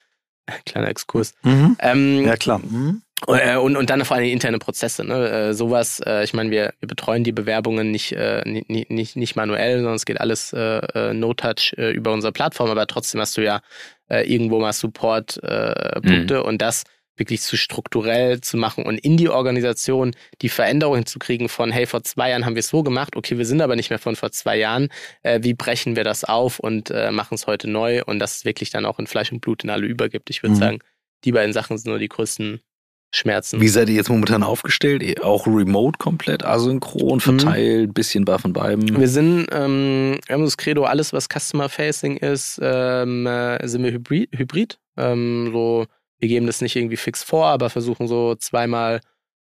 Kleiner Exkurs. Mhm. Ähm, ja, klar. Mhm. Äh, und, und dann vor allem interne Prozesse. Ne? Äh, sowas, äh, ich meine, wir, wir betreuen die Bewerbungen nicht, äh, nicht, nicht, nicht manuell, sondern es geht alles äh, äh, No-Touch äh, über unsere Plattform, aber trotzdem hast du ja äh, irgendwo mal Support-Punkte äh, mhm. und das wirklich zu strukturell zu machen und in die Organisation die Veränderung hinzukriegen von, hey, vor zwei Jahren haben wir es so gemacht, okay, wir sind aber nicht mehr von vor zwei Jahren, äh, wie brechen wir das auf und äh, machen es heute neu und das wirklich dann auch in Fleisch und Blut in alle übergibt. Ich würde mhm. sagen, die beiden Sachen sind nur die größten Schmerzen. Wie seid ihr jetzt momentan aufgestellt? Auch remote komplett, asynchron, verteilt, mhm. bisschen bei von beiden? Wir sind, ähm, wir haben das Credo, alles was Customer-Facing ist, ähm, äh, sind wir hybrid. hybrid. Ähm, so, wir geben das nicht irgendwie fix vor, aber versuchen so zweimal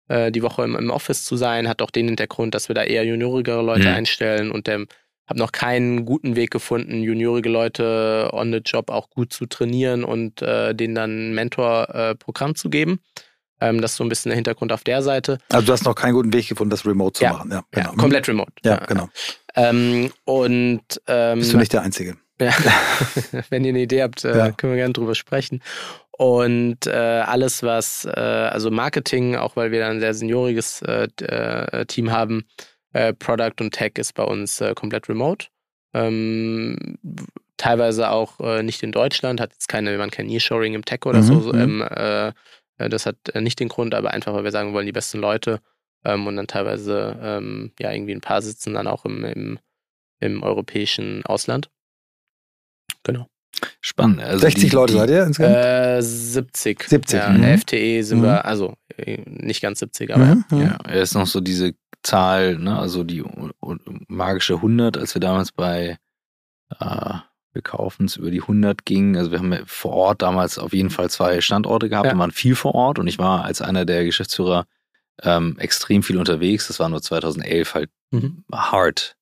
äh, die Woche im, im, Office zu sein. Hat auch den Hintergrund, dass wir da eher juniorigere Leute mhm. einstellen und der habe noch keinen guten Weg gefunden, juniorige Leute on the job auch gut zu trainieren und äh, denen dann ein Mentor-Programm äh, zu geben. Ähm, das ist so ein bisschen der Hintergrund auf der Seite. Also du hast noch keinen guten Weg gefunden, das remote zu ja, machen. Ja, genau. ja, komplett remote. Ja, genau. Ähm, und ähm, bist du nicht der Einzige. Ja. Wenn ihr eine Idee habt, äh, können wir gerne drüber sprechen. Und äh, alles, was, äh, also Marketing, auch weil wir da ein sehr senioriges äh, äh, Team haben, äh, Product und Tech ist bei uns komplett remote. Ähm, teilweise auch nicht in Deutschland, hat jetzt keine, man kein Nearshoring im Tech oder mhm, so. Mhm. Ähm, äh, das hat äh, nicht den Grund, aber einfach, weil wir sagen, wir wollen die besten Leute ähm, und dann teilweise ähm, ja irgendwie ein paar sitzen dann auch im, im, im europäischen Ausland. Genau. Spannend. Also 60 die, Leute seid ihr insgesamt? Äh, 70. 70. Ja, mhm. FTE sind mhm. wir, also äh, nicht ganz 70, aber. Mhm. Ja, er ist noch so diese Zahl, ne, also die magische 100, als wir damals bei äh, wir kaufen es über die 100 ging. Also wir haben vor Ort damals auf jeden Fall zwei Standorte gehabt ja. und waren viel vor Ort und ich war als einer der Geschäftsführer ähm, extrem viel unterwegs. Das war nur 2011 halt mhm. hard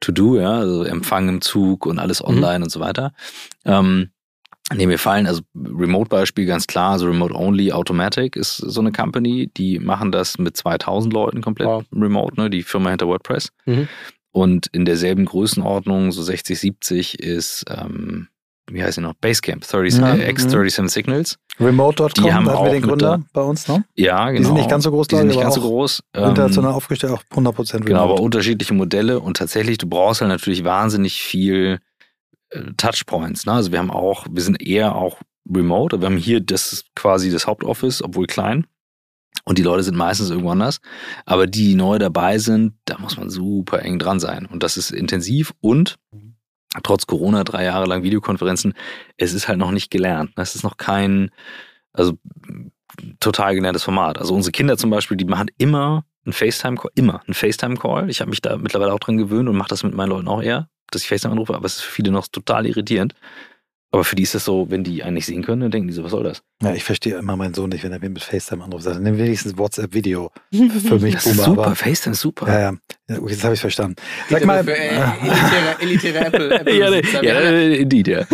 to do, ja, also Empfang im Zug und alles mhm. online mhm. und so weiter. Ähm, Nee, mir fallen, also Remote-Beispiel ganz klar, also Remote Only Automatic ist so eine Company, die machen das mit 2000 Leuten komplett wow. remote, ne, die Firma hinter WordPress. Mhm. Und in derselben Größenordnung, so 60, 70, ist, ähm, wie heißt sie noch? Basecamp, 30, ja. äh, X37 Signals. Remote.com, die haben wir den Gründer bei uns, ne? Ja, genau. Die sind nicht ganz so groß, die sind nicht ganz so groß. International ähm, aufgestellt, auch 100% Remote. Genau, aber unterschiedliche Modelle und tatsächlich, du brauchst halt natürlich wahnsinnig viel äh, Touchpoints. Ne? Also wir haben auch, wir sind eher auch remote, wir haben hier das quasi das Hauptoffice, obwohl klein. Und die Leute sind meistens irgendwo anders. Aber die, die neu dabei sind, da muss man super eng dran sein. Und das ist intensiv und trotz Corona drei Jahre lang Videokonferenzen, es ist halt noch nicht gelernt. Das ist noch kein, also total gelerntes Format. Also unsere Kinder zum Beispiel, die machen immer einen FaceTime-Call, immer einen FaceTime-Call. Ich habe mich da mittlerweile auch dran gewöhnt und mache das mit meinen Leuten auch eher, dass ich FaceTime anrufe, aber es ist für viele noch total irritierend. Aber für die ist das so, wenn die einen nicht sehen können, dann denken die so, was soll das? Ja, ich verstehe immer meinen Sohn nicht, wenn er mir mit FaceTime anruft. Sagt, nimm wenigstens WhatsApp-Video. Für mich das ist super, aber, FaceTime ist super. Ja, ja. jetzt habe ich verstanden. Sag mal. Für, äh, elitäre, elitäre Apple, Apple ja, ne, ja, ja, indeed, ja.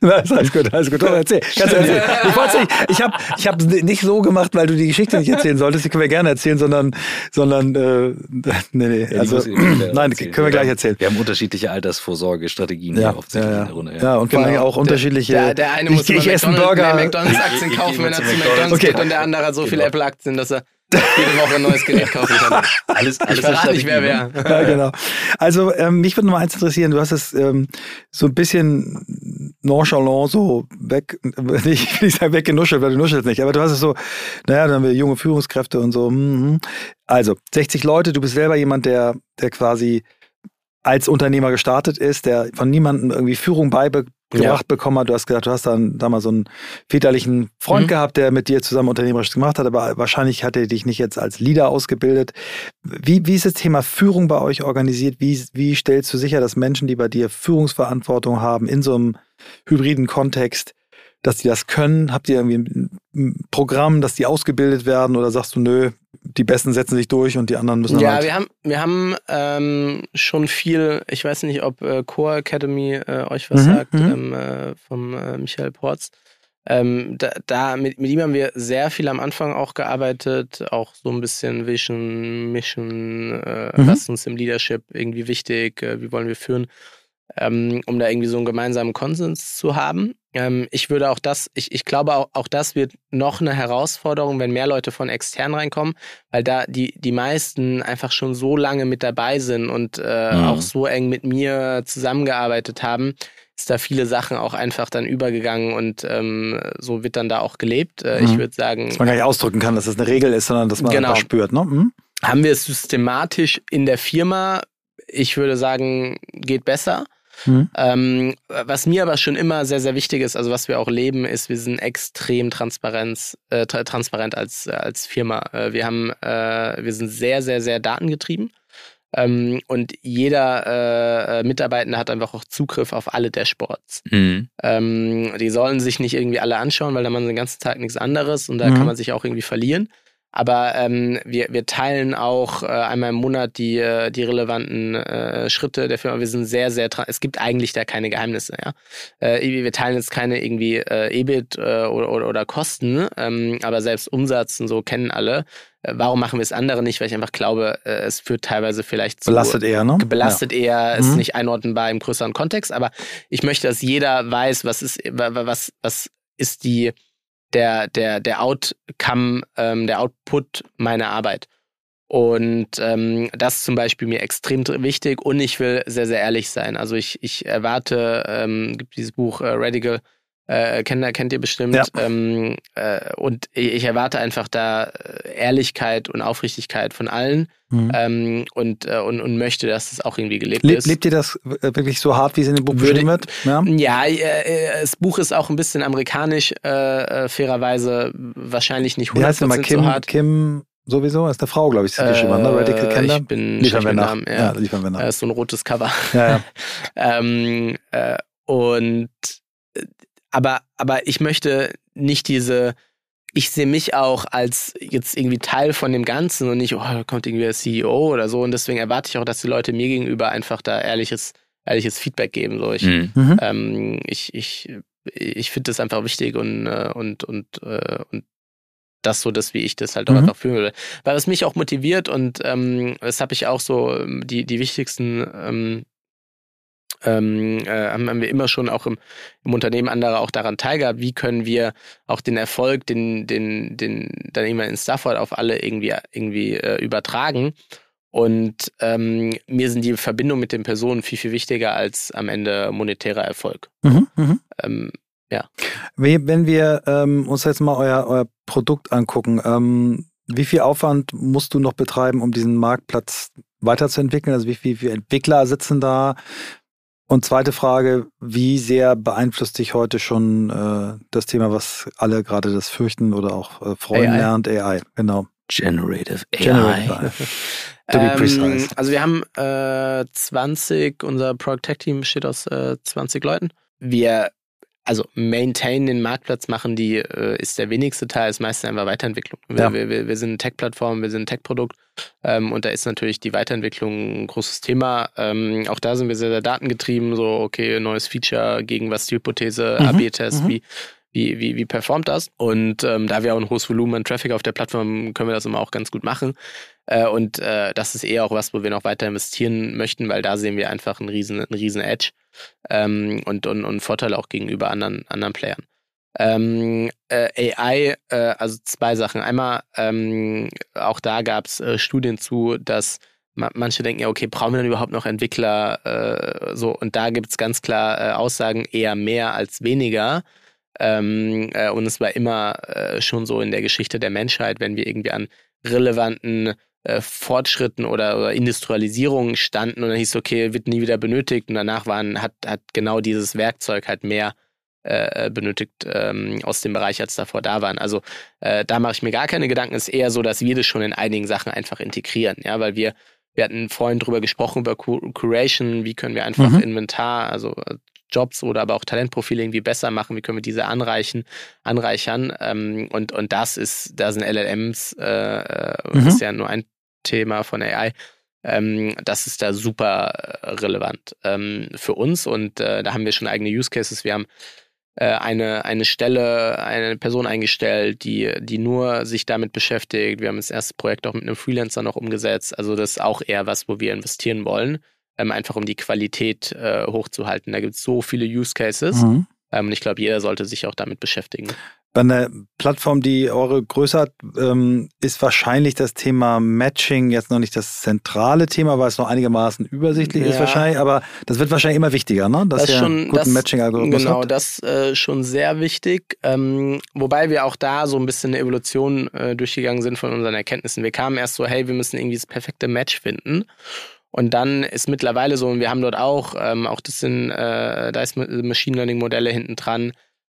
das alles gut, alles gut. Erzähl. Kannst du erzählen. Ich, nicht, ich habe ich hab nicht so gemacht, weil du die Geschichte nicht erzählen solltest. Die können wir gerne erzählen, sondern, sondern äh, nee, nee. Ja, also, nein, erzählen. können wir gleich erzählen. Wir haben unterschiedliche Altersvorsorgestrategien ja, hier ja, ja. in der Runde. Ja, ja und vor allem genau. auch unterschiedliche. Der, der eine muss ich, ich einen Burger. McDonalds-Aktien kaufen, wenn er zu McDonalds okay. geht und der andere hat so genau. viele Apple-Aktien, dass er jede Woche ein neues Gerät kaufen kann. Alles, alles ich verrate nicht, wer wer. Ja, genau. Also ähm, mich würde noch mal eins interessieren. Du hast es ähm, so ein bisschen nonchalant so weg, nicht, ich will nicht sagen weggenuschelt, weil du nuschelst nicht, aber du hast es so, naja, dann haben wir junge Führungskräfte und so. Mm, also 60 Leute, du bist selber jemand, der, der quasi als Unternehmer gestartet ist, der von niemandem irgendwie Führung beibe gebracht ja. bekommen hat. Du hast gesagt, du hast dann da mal so einen väterlichen Freund mhm. gehabt, der mit dir zusammen unternehmerisch gemacht hat, aber wahrscheinlich hat er dich nicht jetzt als Leader ausgebildet. Wie, wie ist das Thema Führung bei euch organisiert? Wie, wie stellst du sicher, dass Menschen, die bei dir Führungsverantwortung haben, in so einem hybriden Kontext, dass die das können? Habt ihr irgendwie ein Programm, dass die ausgebildet werden oder sagst du, nö, die Besten setzen sich durch und die anderen müssen Ja, halt wir haben, wir haben ähm, schon viel, ich weiß nicht, ob äh, Core Academy äh, euch was mhm, sagt, mhm. ähm, äh, vom äh, Michael Porz. Ähm, da, da mit, mit, ihm haben wir sehr viel am Anfang auch gearbeitet, auch so ein bisschen Vision, Mission, äh, mhm. was uns im Leadership irgendwie wichtig, äh, wie wollen wir führen ähm, um da irgendwie so einen gemeinsamen Konsens zu haben. Ähm, ich würde auch das, ich, ich glaube auch, auch das wird noch eine Herausforderung, wenn mehr Leute von extern reinkommen, weil da die, die meisten einfach schon so lange mit dabei sind und äh, mhm. auch so eng mit mir zusammengearbeitet haben, ist da viele Sachen auch einfach dann übergegangen und ähm, so wird dann da auch gelebt. Äh, mhm. Ich würde sagen. Dass man gar nicht ausdrücken kann, dass das eine Regel ist, sondern dass man genau. einfach spürt, ne? Mhm. Haben wir es systematisch in der Firma? Ich würde sagen, geht besser. Mhm. Ähm, was mir aber schon immer sehr, sehr wichtig ist, also was wir auch leben, ist, wir sind extrem transparent, äh, transparent als, als Firma. Äh, wir haben, äh, wir sind sehr, sehr, sehr datengetrieben. Ähm, und jeder äh, äh, Mitarbeitende hat einfach auch Zugriff auf alle Dashboards. Mhm. Ähm, die sollen sich nicht irgendwie alle anschauen, weil da man den ganzen Tag nichts anderes und da mhm. kann man sich auch irgendwie verlieren. Aber ähm, wir, wir teilen auch äh, einmal im Monat die, äh, die relevanten äh, Schritte der Firma. Wir sind sehr, sehr, es gibt eigentlich da keine Geheimnisse. Ja? Äh, wir teilen jetzt keine irgendwie äh, EBIT äh, oder, oder, oder Kosten, ähm, aber selbst Umsatz und so kennen alle. Äh, warum machen wir es andere nicht? Weil ich einfach glaube, äh, es führt teilweise vielleicht zu. Belastet eher, ne? Belastet ja. eher, ist mhm. nicht einordnbar im größeren Kontext. Aber ich möchte, dass jeder weiß, was ist, was, was ist die der, der, der Outcome, ähm, der Output meiner Arbeit. Und ähm, das ist zum Beispiel mir extrem wichtig und ich will sehr, sehr ehrlich sein. Also ich, ich erwarte, ähm, gibt dieses Buch äh, Radical äh, kennt, kennt ihr bestimmt. Ja. Ähm, äh, und ich erwarte einfach da äh, Ehrlichkeit und Aufrichtigkeit von allen mhm. ähm, und, äh, und, und möchte, dass das auch irgendwie gelebt Le ist. Lebt ihr das äh, wirklich so hart, wie es in dem Buch Würde, beschrieben wird? Ja, ja äh, das Buch ist auch ein bisschen amerikanisch, fairerweise wahrscheinlich nicht 100% wie heißt mal, Kim, so hart. Kim sowieso, ist eine Frau, glaube ich, die geschrieben hat, ne? Radical Candor. Ich bin liefern wir nach. Namen, ja. ja, liefern wir nach. Das ist so ein rotes Cover. Ja, ja. ähm, und aber, aber ich möchte nicht diese, ich sehe mich auch als jetzt irgendwie Teil von dem Ganzen und nicht, oh, da kommt irgendwie der CEO oder so. Und deswegen erwarte ich auch, dass die Leute mir gegenüber einfach da ehrliches, ehrliches Feedback geben. So, ich, mhm. mhm. ähm, ich, ich, ich finde das einfach wichtig und, äh, und, und, äh, und das so das, wie ich das halt auch mhm. einfach fühlen will. Weil es mich auch motiviert und ähm, das habe ich auch so ähm, die, die wichtigsten ähm, ähm, äh, haben wir immer schon auch im, im Unternehmen anderer auch daran teilgehabt, wie können wir auch den Erfolg, den, den, den dann immer in Stafford auf alle irgendwie, irgendwie äh, übertragen. Und ähm, mir sind die Verbindungen mit den Personen viel, viel wichtiger als am Ende monetärer Erfolg. Mhm, mh. ähm, ja. Wenn wir ähm, uns jetzt mal euer, euer Produkt angucken, ähm, wie viel Aufwand musst du noch betreiben, um diesen Marktplatz weiterzuentwickeln? Also wie viele Entwickler sitzen da? Und zweite Frage, wie sehr beeinflusst dich heute schon äh, das Thema, was alle gerade das fürchten oder auch äh, freuen AI. lernt, AI, genau. Generative AI. Generative AI. to be precise. Ähm, also wir haben äh, 20, unser Product Tech Team besteht aus äh, 20 Leuten. Wir also maintain den Marktplatz machen, die äh, ist der wenigste Teil, ist meistens einfach Weiterentwicklung. Wir, ja. wir, wir, wir sind eine Tech-Plattform, wir sind ein Tech-Produkt ähm, und da ist natürlich die Weiterentwicklung ein großes Thema. Ähm, auch da sind wir sehr, sehr datengetrieben, so okay, neues Feature, gegen was die Hypothese, mhm. AB-Test, mhm. wie wie, wie, wie performt das? Und ähm, da wir auch ein hohes Volumen an Traffic auf der Plattform können wir das immer auch ganz gut machen. Äh, und äh, das ist eher auch was, wo wir noch weiter investieren möchten, weil da sehen wir einfach einen riesen, einen riesen Edge ähm, und, und, und Vorteile auch gegenüber anderen, anderen Playern. Ähm, äh, AI, äh, also zwei Sachen. Einmal, ähm, auch da gab es äh, Studien zu, dass ma manche denken ja, okay, brauchen wir denn überhaupt noch Entwickler? Äh, so, und da gibt es ganz klar äh, Aussagen, eher mehr als weniger. Ähm, äh, und es war immer schon so in der Geschichte der Menschheit, wenn wir irgendwie an relevanten äh, Fortschritten oder, oder Industrialisierung standen und dann hieß okay, wird nie wieder benötigt und danach waren, hat, hat genau dieses Werkzeug halt mehr äh, benötigt ähm, aus dem Bereich, als davor da waren. Also äh, da mache ich mir gar keine Gedanken. Es ist eher so, dass wir das schon in einigen Sachen einfach integrieren, ja, weil wir wir hatten vorhin drüber gesprochen, über Curation, wie können wir einfach mhm. Inventar, also äh, Jobs oder aber auch Talentprofile irgendwie besser machen, wie können wir diese anreichen, anreichern. Ähm, und, und das ist, da sind LLMs, äh, äh, mhm. ist ja nur ein Thema von AI. Ähm, das ist da super äh, relevant ähm, für uns und äh, da haben wir schon eigene Use Cases. Wir haben äh, eine, eine Stelle, eine Person eingestellt, die, die nur sich damit beschäftigt. Wir haben das erste Projekt auch mit einem Freelancer noch umgesetzt. Also das ist auch eher was, wo wir investieren wollen, ähm, einfach um die Qualität äh, hochzuhalten. Da gibt es so viele Use Cases. Mhm. Ähm, und ich glaube, jeder sollte sich auch damit beschäftigen. Bei einer Plattform, die eure Größe hat, ähm, ist wahrscheinlich das Thema Matching jetzt noch nicht das zentrale Thema, weil es noch einigermaßen übersichtlich ja. ist wahrscheinlich, aber das wird wahrscheinlich immer wichtiger, ne? Dass das ihr schon, guten Matching-Algorithmus Genau, habt. das äh, schon sehr wichtig. Ähm, wobei wir auch da so ein bisschen eine Evolution äh, durchgegangen sind von unseren Erkenntnissen. Wir kamen erst so, hey, wir müssen irgendwie das perfekte Match finden. Und dann ist mittlerweile so, und wir haben dort auch, ähm, auch das sind, äh, da ist Machine Learning Modelle hinten dran,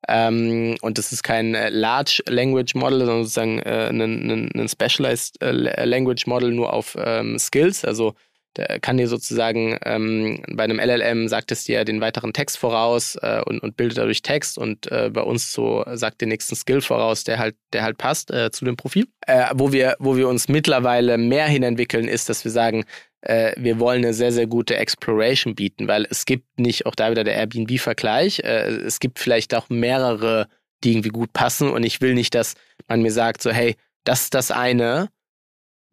ähm, und das ist kein äh, Large Language Model, sondern sozusagen äh, ein, ein, Specialized äh, Language Model nur auf ähm, Skills. Also der kann dir sozusagen ähm, bei einem LLM sagt es dir den weiteren Text voraus äh, und, und bildet dadurch Text und äh, bei uns so sagt den nächsten Skill voraus, der halt, der halt passt äh, zu dem Profil. Äh, wo wir, wo wir uns mittlerweile mehr hinentwickeln, ist, dass wir sagen, äh, wir wollen eine sehr, sehr gute Exploration bieten, weil es gibt nicht, auch da wieder der Airbnb-Vergleich, äh, es gibt vielleicht auch mehrere, die irgendwie gut passen und ich will nicht, dass man mir sagt, so, hey, das ist das eine,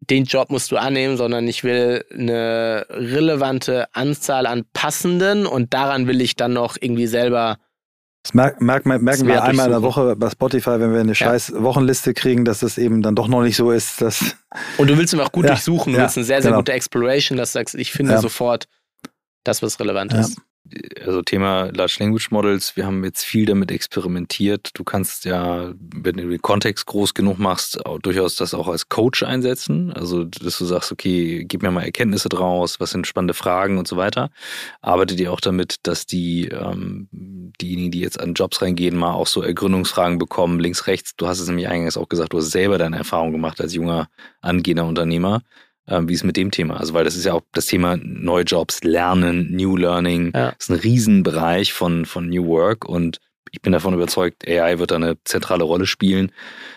den Job musst du annehmen, sondern ich will eine relevante Anzahl an passenden und daran will ich dann noch irgendwie selber das merk, merk, merken wir einmal in der Woche bei Spotify, wenn wir eine scheiß ja. Wochenliste kriegen, dass es eben dann doch noch nicht so ist. Dass Und du willst auch gut ja, durchsuchen, du ja, willst eine sehr, sehr genau. gute Exploration, dass du sagst, ich finde sofort das, was relevant ist. Also Thema Large Language Models, wir haben jetzt viel damit experimentiert. Du kannst ja, wenn du den Kontext groß genug machst, durchaus das auch als Coach einsetzen. Also, dass du sagst, okay, gib mir mal Erkenntnisse draus, was sind spannende Fragen und so weiter. Arbeite dir auch damit, dass die, ähm, diejenigen, die jetzt an Jobs reingehen, mal auch so Ergründungsfragen bekommen, links, rechts. Du hast es nämlich eingangs auch gesagt, du hast selber deine Erfahrung gemacht als junger, angehender Unternehmer wie es mit dem Thema. Also weil das ist ja auch das Thema neue Jobs, Lernen, New Learning. Ja. Das ist ein Riesenbereich von, von New Work und ich bin davon überzeugt, AI wird da eine zentrale Rolle spielen.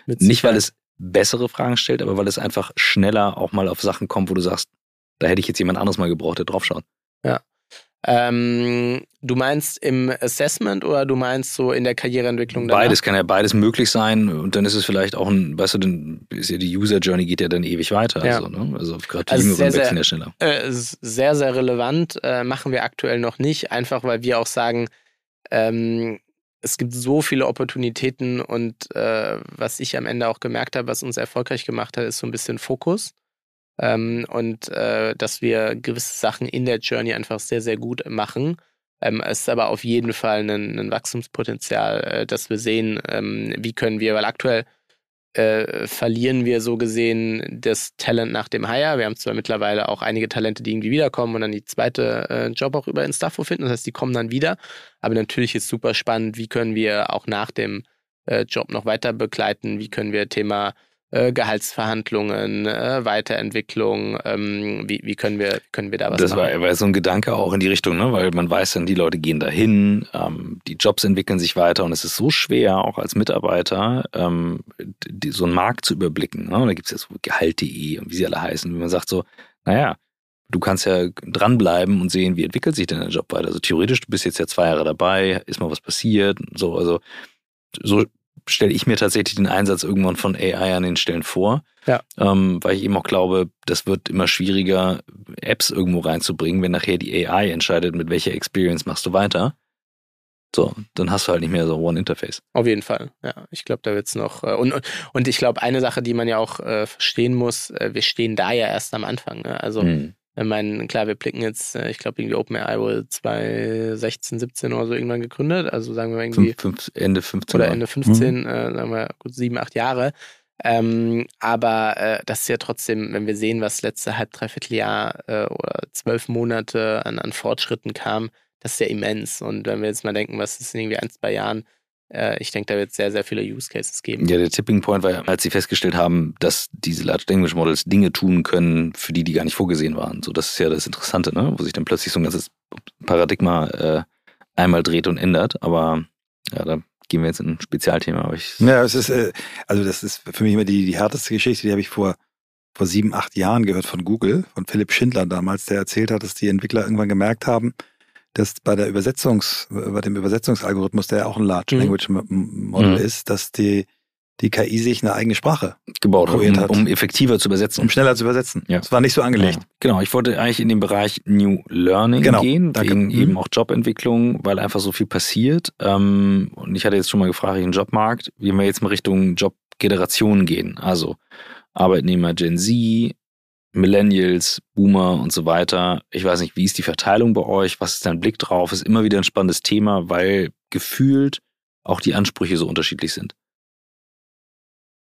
Nicht, weil es bessere Fragen stellt, aber weil es einfach schneller auch mal auf Sachen kommt, wo du sagst, da hätte ich jetzt jemand anderes mal gebraucht, der draufschaut. Ja. Ähm, du meinst im Assessment oder du meinst so in der Karriereentwicklung? Danach? Beides kann ja beides möglich sein und dann ist es vielleicht auch ein, weißt du, dann ist ja die User Journey geht ja dann ewig weiter. Ja. Also, ne? also gerade also die sehr, wechseln ja schneller. Äh, sehr, sehr relevant. Äh, machen wir aktuell noch nicht, einfach weil wir auch sagen, ähm, es gibt so viele Opportunitäten und äh, was ich am Ende auch gemerkt habe, was uns erfolgreich gemacht hat, ist so ein bisschen Fokus. Ähm, und äh, dass wir gewisse Sachen in der Journey einfach sehr, sehr gut machen. Ähm, es ist aber auf jeden Fall ein, ein Wachstumspotenzial, äh, dass wir sehen, ähm, wie können wir, weil aktuell äh, verlieren wir so gesehen das Talent nach dem Hire. Wir haben zwar mittlerweile auch einige Talente, die irgendwie wiederkommen und dann die zweite äh, Job auch über Instafo finden. Das heißt, die kommen dann wieder. Aber natürlich ist super spannend, wie können wir auch nach dem äh, Job noch weiter begleiten, wie können wir Thema Gehaltsverhandlungen, äh, Weiterentwicklung, ähm, wie, wie, können wir, können wir da was das machen? Das war, war so ein Gedanke auch in die Richtung, ne? weil man weiß dann, die Leute gehen dahin, ähm, die Jobs entwickeln sich weiter und es ist so schwer, auch als Mitarbeiter, ähm, die, so einen Markt zu überblicken. Ne? Da gibt es ja so Gehalt.de und wie sie alle heißen, wie man sagt so, naja, du kannst ja dranbleiben und sehen, wie entwickelt sich denn der Job weiter. Also theoretisch, du bist jetzt ja zwei Jahre dabei, ist mal was passiert, so, also so stelle ich mir tatsächlich den Einsatz irgendwann von AI an den Stellen vor. Ja. Ähm, weil ich eben auch glaube, das wird immer schwieriger, Apps irgendwo reinzubringen, wenn nachher die AI entscheidet, mit welcher Experience machst du weiter. So, dann hast du halt nicht mehr so One Interface. Auf jeden Fall, ja. Ich glaube, da wird es noch. Äh, und, und ich glaube, eine Sache, die man ja auch äh, verstehen muss, äh, wir stehen da ja erst am Anfang. Ne? Also hm. Ich meine, klar, wir blicken jetzt, äh, ich glaube, irgendwie OpenAI wurde 2016, 17 oder so irgendwann gegründet. Also sagen wir irgendwie. Fünf, fünf, Ende 15. Oder Ende 15, mhm. äh, sagen wir gut sieben, acht Jahre. Ähm, aber äh, das ist ja trotzdem, wenn wir sehen, was letzte halb, dreiviertel Jahr äh, oder zwölf Monate an, an Fortschritten kam, das ist ja immens. Und wenn wir jetzt mal denken, was ist in irgendwie ein, zwei Jahren ich denke, da wird es sehr, sehr viele Use Cases geben. Ja, der Tipping Point war, als sie festgestellt haben, dass diese Large Language Models Dinge tun können, für die die gar nicht vorgesehen waren. So, das ist ja das Interessante, ne? wo sich dann plötzlich so ein ganzes Paradigma äh, einmal dreht und ändert. Aber ja, da gehen wir jetzt in ein Spezialthema. Aber ich ja, es ist, äh, also das ist für mich immer die, die härteste Geschichte, die habe ich vor, vor sieben, acht Jahren gehört von Google, von Philipp Schindler damals, der erzählt hat, dass die Entwickler irgendwann gemerkt haben, dass bei der Übersetzungs, bei dem Übersetzungsalgorithmus, der ja auch ein Large mhm. Language Model mhm. ist, dass die, die KI sich eine eigene Sprache gebaut hat, um, hat, um effektiver zu übersetzen. Um schneller zu übersetzen. Ja. Das war nicht so angelegt. Ja. Genau, ich wollte eigentlich in den Bereich New Learning genau. gehen, Danke. wegen mhm. eben auch Jobentwicklung, weil einfach so viel passiert. Ähm, und ich hatte jetzt schon mal gefragt, den Jobmarkt, wie wir jetzt mal Richtung Jobgeneration gehen. Also Arbeitnehmer Gen Z, Millennials, Boomer und so weiter. Ich weiß nicht, wie ist die Verteilung bei euch? Was ist dein Blick drauf? Ist immer wieder ein spannendes Thema, weil gefühlt auch die Ansprüche so unterschiedlich sind.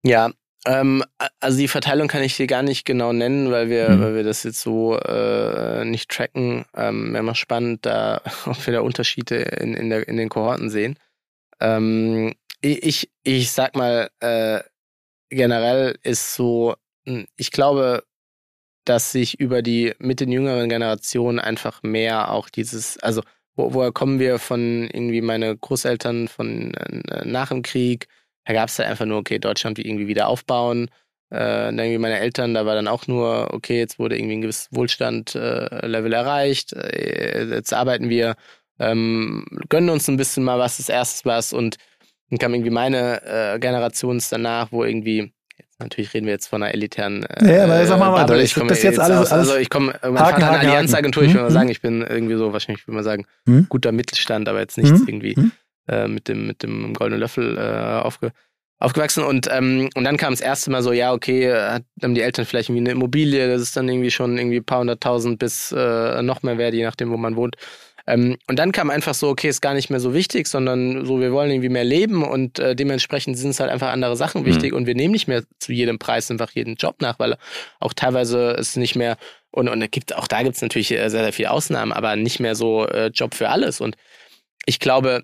Ja, ähm, also die Verteilung kann ich dir gar nicht genau nennen, weil wir, mhm. weil wir das jetzt so äh, nicht tracken. Ähm, Wäre mal spannend, da ob wir da Unterschiede in, in, der, in den Kohorten sehen. Ähm, ich, ich sag mal, äh, generell ist so, hm, ich glaube, dass sich über die mit den jüngeren Generationen einfach mehr auch dieses, also wo, woher kommen wir von irgendwie meine Großeltern von äh, nach dem Krieg? Da gab es ja einfach nur, okay, Deutschland irgendwie wieder aufbauen. Äh, dann irgendwie meine Eltern, da war dann auch nur, okay, jetzt wurde irgendwie ein gewisses Wohlstand-Level äh, erreicht, äh, jetzt arbeiten wir, ähm, gönnen uns ein bisschen mal was, das erstes was und dann kam irgendwie meine äh, Generation danach, wo irgendwie Natürlich reden wir jetzt von einer elitären. Äh, ja, aber sag mal weiter. Ich, ich bis jetzt alles, aus, Also ich komme, mein Haken, Vater Allianzagentur, ich würde mal hm? sagen, ich bin irgendwie so, wahrscheinlich würde man sagen, hm? guter Mittelstand, aber jetzt nichts hm? irgendwie hm? äh, mit, dem, mit dem goldenen Löffel äh, aufge, aufgewachsen. Und, ähm, und dann kam das erste Mal so, ja, okay, hat, haben die Eltern vielleicht irgendwie eine Immobilie, das ist dann irgendwie schon irgendwie ein paar hunderttausend bis äh, noch mehr wert, je nachdem, wo man wohnt. Ähm, und dann kam einfach so, okay, ist gar nicht mehr so wichtig, sondern so, wir wollen irgendwie mehr leben und äh, dementsprechend sind es halt einfach andere Sachen wichtig mhm. und wir nehmen nicht mehr zu jedem Preis einfach jeden Job nach, weil auch teilweise ist nicht mehr, und, und gibt, auch da gibt es natürlich äh, sehr, sehr viele Ausnahmen, aber nicht mehr so äh, Job für alles. Und ich glaube,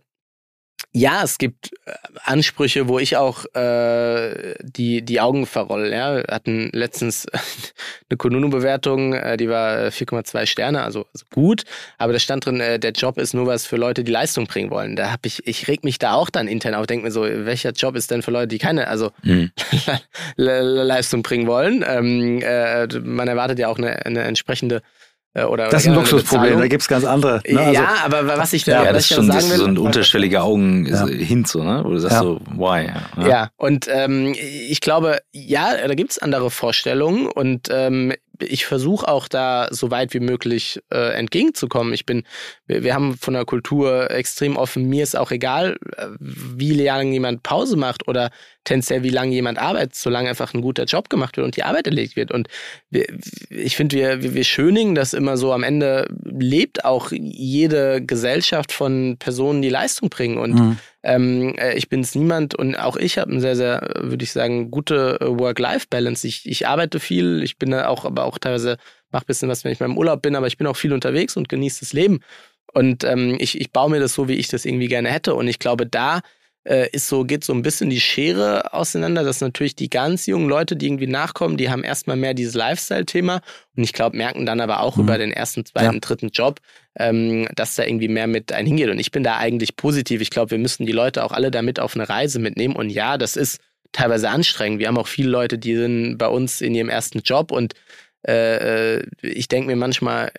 ja, es gibt äh, Ansprüche, wo ich auch äh, die, die Augen verroll. Ja. Wir hatten letztens eine Konuno-Bewertung, äh, die war 4,2 Sterne, also, also, gut, aber da stand drin, äh, der Job ist nur was für Leute, die Leistung bringen wollen. Da habe ich, ich reg mich da auch dann intern auf, denke mir so, welcher Job ist denn für Leute, die keine, also mhm. Leistung bringen wollen? Ähm, äh, man erwartet ja auch eine, eine entsprechende äh, oder, das ist ein Luxusproblem, da gibt es ganz andere. Ne? Also, ja, aber was ich da ja, das ist schon das will, so ein unterschwelliger Augen ja. Hint, so, ne? Wo du sagst ja. so, why? Ja, ja. und ähm, ich glaube, ja, da gibt es andere Vorstellungen und ähm, ich versuche auch da so weit wie möglich äh, entgegenzukommen. Ich bin, wir, wir, haben von der Kultur extrem offen. Mir ist auch egal, äh, wie lange jemand Pause macht oder tendenziell wie lange jemand arbeitet, solange einfach ein guter Job gemacht wird und die Arbeit erlegt wird. Und wir, ich finde, wir, wir schönigen das immer so. Am Ende lebt auch jede Gesellschaft von Personen, die Leistung bringen. Und mhm. Ähm, äh, ich bin es niemand und auch ich habe eine sehr, sehr, würde ich sagen, gute Work-Life-Balance. Ich, ich arbeite viel, ich bin auch aber auch teilweise, mache ein bisschen was, wenn ich mal im Urlaub bin, aber ich bin auch viel unterwegs und genieße das Leben. Und ähm, ich, ich baue mir das so, wie ich das irgendwie gerne hätte. Und ich glaube, da äh, ist so, geht so ein bisschen die Schere auseinander, dass natürlich die ganz jungen Leute, die irgendwie nachkommen, die haben erstmal mehr dieses Lifestyle-Thema und ich glaube, merken dann aber auch mhm. über den ersten, zweiten, ja. dritten Job, ähm, dass da irgendwie mehr mit einhingeht. Und ich bin da eigentlich positiv. Ich glaube, wir müssen die Leute auch alle damit auf eine Reise mitnehmen. Und ja, das ist teilweise anstrengend. Wir haben auch viele Leute, die sind bei uns in ihrem ersten Job und äh, äh ich denke mir manchmal,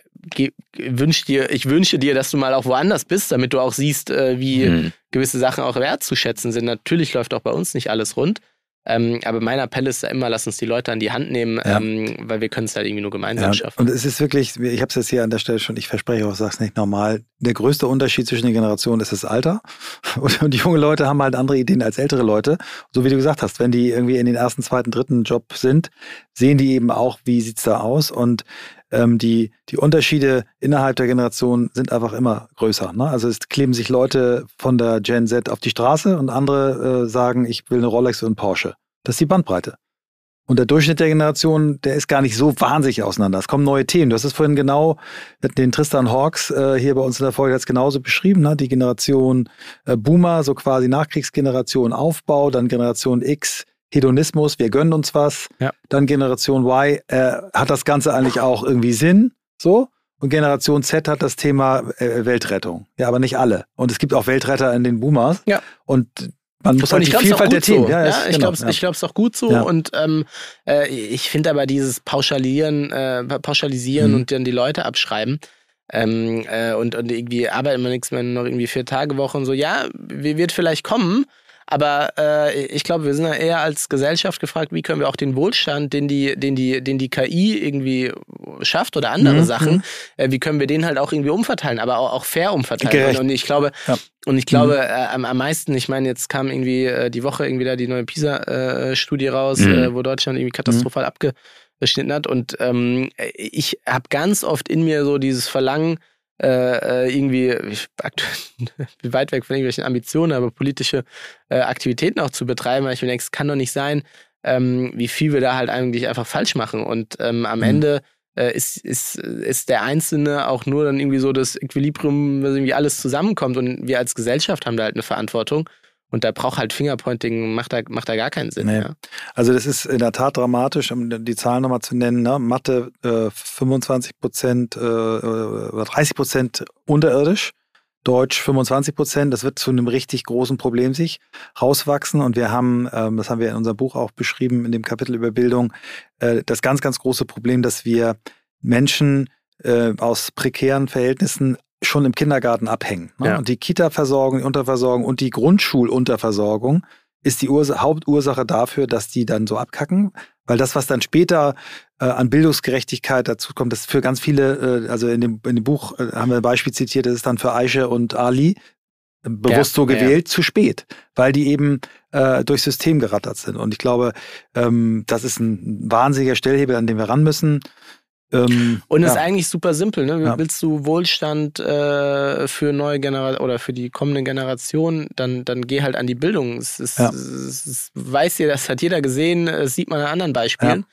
wünsch dir, ich wünsche dir, dass du mal auch woanders bist, damit du auch siehst, äh, wie mhm. gewisse Sachen auch wertzuschätzen sind. Natürlich läuft auch bei uns nicht alles rund. Ähm, aber mein Appell ist ja immer, lass uns die Leute an die Hand nehmen, ja. ähm, weil wir können es halt irgendwie nur gemeinsam ja. schaffen. Und es ist wirklich, ich habe es jetzt hier an der Stelle schon, ich verspreche auch, sag's nicht normal, der größte Unterschied zwischen den Generationen ist das Alter. Und, und die jungen Leute haben halt andere Ideen als ältere Leute. So wie du gesagt hast, wenn die irgendwie in den ersten, zweiten, dritten Job sind, sehen die eben auch, wie sieht's da aus und ähm, die, die Unterschiede innerhalb der Generation sind einfach immer größer. Ne? Also es kleben sich Leute von der Gen Z auf die Straße und andere äh, sagen, ich will eine Rolex und einen Porsche. Das ist die Bandbreite. Und der Durchschnitt der Generation, der ist gar nicht so wahnsinnig auseinander. Es kommen neue Themen. Du hast es vorhin genau, den Tristan Hawks äh, hier bei uns in der Folge jetzt genauso beschrieben. Ne? Die Generation äh, Boomer, so quasi Nachkriegsgeneration Aufbau, dann Generation X, Hedonismus, wir gönnen uns was. Ja. Dann Generation Y, äh, hat das Ganze eigentlich auch irgendwie Sinn? So? Und Generation Z hat das Thema äh, Weltrettung. Ja, aber nicht alle. Und es gibt auch Weltretter in den Boomers. Ja. Und man muss halt die Vielfalt der Themen. So. Ja, ja, ich genau, glaube es ja. auch gut so. Ja. Und ähm, äh, ich finde aber dieses Pauschalieren, äh, Pauschalisieren mhm. und dann die Leute abschreiben, ähm, äh, und, und irgendwie arbeiten wir nichts mehr, noch irgendwie vier Tage Woche und so, ja, wird vielleicht kommen, aber äh, ich glaube, wir sind ja eher als Gesellschaft gefragt, wie können wir auch den Wohlstand, den die, den die, den die KI irgendwie schafft oder andere mhm. Sachen, mhm. äh, wie können wir den halt auch irgendwie umverteilen, aber auch, auch fair umverteilen. Gerecht. Und ich glaube, ja. und ich glaube, mhm. äh, am, am meisten, ich meine, jetzt kam irgendwie äh, die Woche irgendwie da die neue PISA-Studie raus, mhm. äh, wo Deutschland irgendwie katastrophal mhm. abgeschnitten hat. Und ähm, ich habe ganz oft in mir so dieses Verlangen, äh, äh, irgendwie, ich bin weit weg von irgendwelchen Ambitionen, aber politische äh, Aktivitäten auch zu betreiben, weil ich mir denke, es kann doch nicht sein, ähm, wie viel wir da halt eigentlich einfach falsch machen. Und ähm, am mhm. Ende äh, ist, ist, ist der Einzelne auch nur dann irgendwie so das Equilibrium, was irgendwie alles zusammenkommt. Und wir als Gesellschaft haben da halt eine Verantwortung. Und da braucht halt Fingerpointing, macht da, macht da gar keinen Sinn. Nee. Ja. Also das ist in der Tat dramatisch, um die Zahlen nochmal zu nennen. Ne? Mathe äh, 25 Prozent, äh, 30 Prozent unterirdisch. Deutsch 25 Prozent, das wird zu einem richtig großen Problem sich rauswachsen. Und wir haben, ähm, das haben wir in unserem Buch auch beschrieben, in dem Kapitel über Bildung, äh, das ganz, ganz große Problem, dass wir Menschen äh, aus prekären Verhältnissen schon im Kindergarten abhängen. Ne? Ja. Und die Kita-Versorgung, die Unterversorgung und die Grundschulunterversorgung ist die Ursa Hauptursache dafür, dass die dann so abkacken. Weil das, was dann später äh, an Bildungsgerechtigkeit dazu kommt, das für ganz viele, äh, also in dem, in dem Buch äh, haben wir ein Beispiel zitiert, das ist dann für Aische und Ali äh, bewusst ja, so gewählt, ja. zu spät, weil die eben äh, durchs System gerattert sind. Und ich glaube, ähm, das ist ein wahnsinniger Stellhebel, an den wir ran müssen. Ähm, und ja. ist eigentlich super simpel. Ne? Ja. Willst du Wohlstand äh, für neue Generationen oder für die kommende Generation, dann, dann geh halt an die Bildung. Es, ist, ja. es, es weiß ihr, das hat jeder gesehen, das sieht man an anderen Beispielen.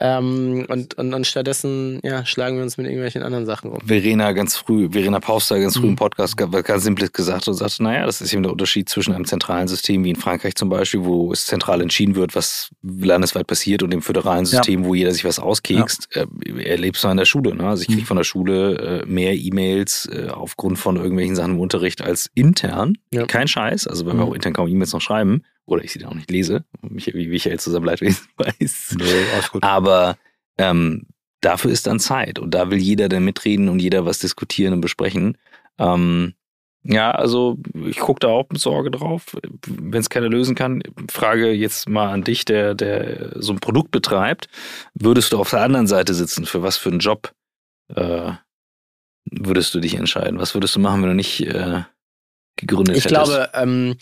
Ähm, und, und, und stattdessen ja, schlagen wir uns mit irgendwelchen anderen Sachen um. Verena ganz früh, Verena Pauster ganz früh mhm. im Podcast ganz simples gesagt und sagte, naja, das ist eben der Unterschied zwischen einem zentralen System wie in Frankreich zum Beispiel, wo es zentral entschieden wird, was landesweit passiert und dem föderalen System, ja. wo jeder sich was auskekst, ja. äh, erlebst du an der Schule. Ne? Also ich kriege mhm. von der Schule äh, mehr E-Mails äh, aufgrund von irgendwelchen Sachen im Unterricht als intern. Ja. Kein Scheiß, also weil mhm. wir auch intern kaum E-Mails noch schreiben oder ich sie dann auch nicht lese, wie Michael zusammen Leidwesen weiß. Nee, alles gut. Aber ähm, dafür ist dann Zeit und da will jeder dann mitreden und jeder was diskutieren und besprechen. Ähm, ja, also ich gucke da auch mit Sorge drauf. Wenn es keiner lösen kann, frage jetzt mal an dich, der, der so ein Produkt betreibt, würdest du auf der anderen Seite sitzen? Für was für einen Job äh, würdest du dich entscheiden? Was würdest du machen, wenn du nicht äh, gegründet ich hättest? Ich glaube, ähm,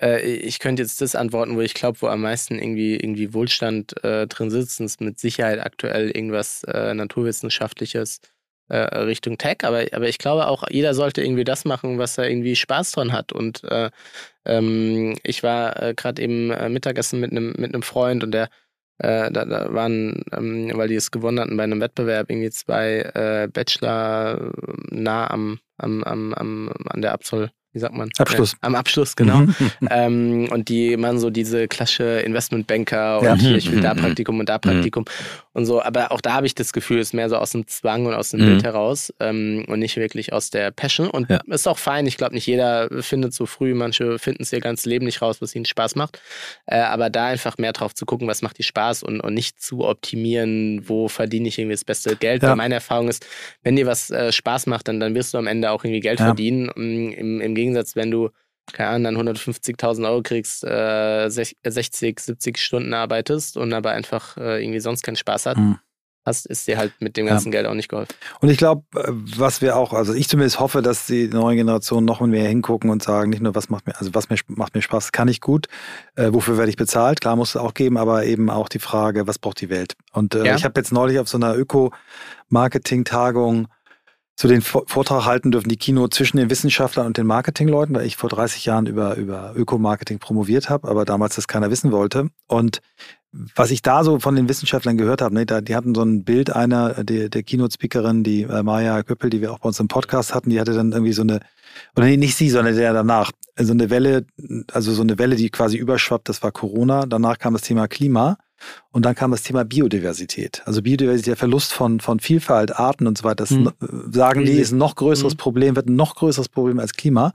äh, ich könnte jetzt das antworten, wo ich glaube, wo am meisten irgendwie, irgendwie Wohlstand äh, drin sitzt. Ist mit Sicherheit aktuell irgendwas äh, Naturwissenschaftliches äh, Richtung Tech. Aber, aber ich glaube auch, jeder sollte irgendwie das machen, was er irgendwie Spaß dran hat. Und äh, ähm, ich war äh, gerade eben Mittagessen mit einem mit Freund und der da, da, waren, ähm, weil die es gewonnen hatten bei einem Wettbewerb, irgendwie zwei Bachelor nah am, am, am, am, an der Absol wie sagt man? Abschluss. Ja, am Abschluss, genau. Mhm. ähm, und die machen so diese klassische Investmentbanker und ja. hier, ich will da mhm. Praktikum und da Praktikum mhm. und so. Aber auch da habe ich das Gefühl, es ist mehr so aus dem Zwang und aus dem. Bild heraus ähm, und nicht wirklich aus der Passion. Und ja. ist auch fein. Ich glaube, nicht jeder findet so früh, manche finden es ihr ganzes Leben nicht raus, was ihnen Spaß macht. Äh, aber da einfach mehr drauf zu gucken, was macht dir Spaß und, und nicht zu optimieren, wo verdiene ich irgendwie das beste Geld. Weil meine Erfahrung ist, wenn dir was äh, Spaß macht, dann, dann wirst du am Ende auch irgendwie Geld verdienen. Im, im Gegensatz, wenn du, keine Ahnung, dann 150.000 Euro kriegst, äh, 60, 70 Stunden arbeitest und aber einfach äh, irgendwie sonst keinen Spaß hat, mhm. hast, ist dir halt mit dem ganzen ja. Geld auch nicht geholfen. Und ich glaube, äh, was wir auch, also ich zumindest hoffe, dass die neue Generation noch mehr hingucken und sagen, nicht nur, was macht mir, also was mir, macht mir Spaß, kann ich gut, äh, wofür werde ich bezahlt, klar muss es auch geben, aber eben auch die Frage, was braucht die Welt? Und äh, ja. ich habe jetzt neulich auf so einer Öko-Marketing-Tagung zu den Vortrag halten dürfen, die Kino zwischen den Wissenschaftlern und den Marketingleuten, weil ich vor 30 Jahren über, über Ökomarketing promoviert habe, aber damals das keiner wissen wollte. Und was ich da so von den Wissenschaftlern gehört habe, ne, da, die hatten so ein Bild einer, der, der Keynote-Speakerin, die äh, Maya Köppel, die wir auch bei uns im Podcast hatten, die hatte dann irgendwie so eine, oder nee, nicht sie, sondern der danach, so eine Welle, also so eine Welle, die quasi überschwappt, das war Corona. Danach kam das Thema Klima. Und dann kam das Thema Biodiversität. Also Biodiversität, der Verlust von, von Vielfalt, Arten und so weiter. Das mhm. sagen die, ist ein noch größeres mhm. Problem, wird ein noch größeres Problem als Klima.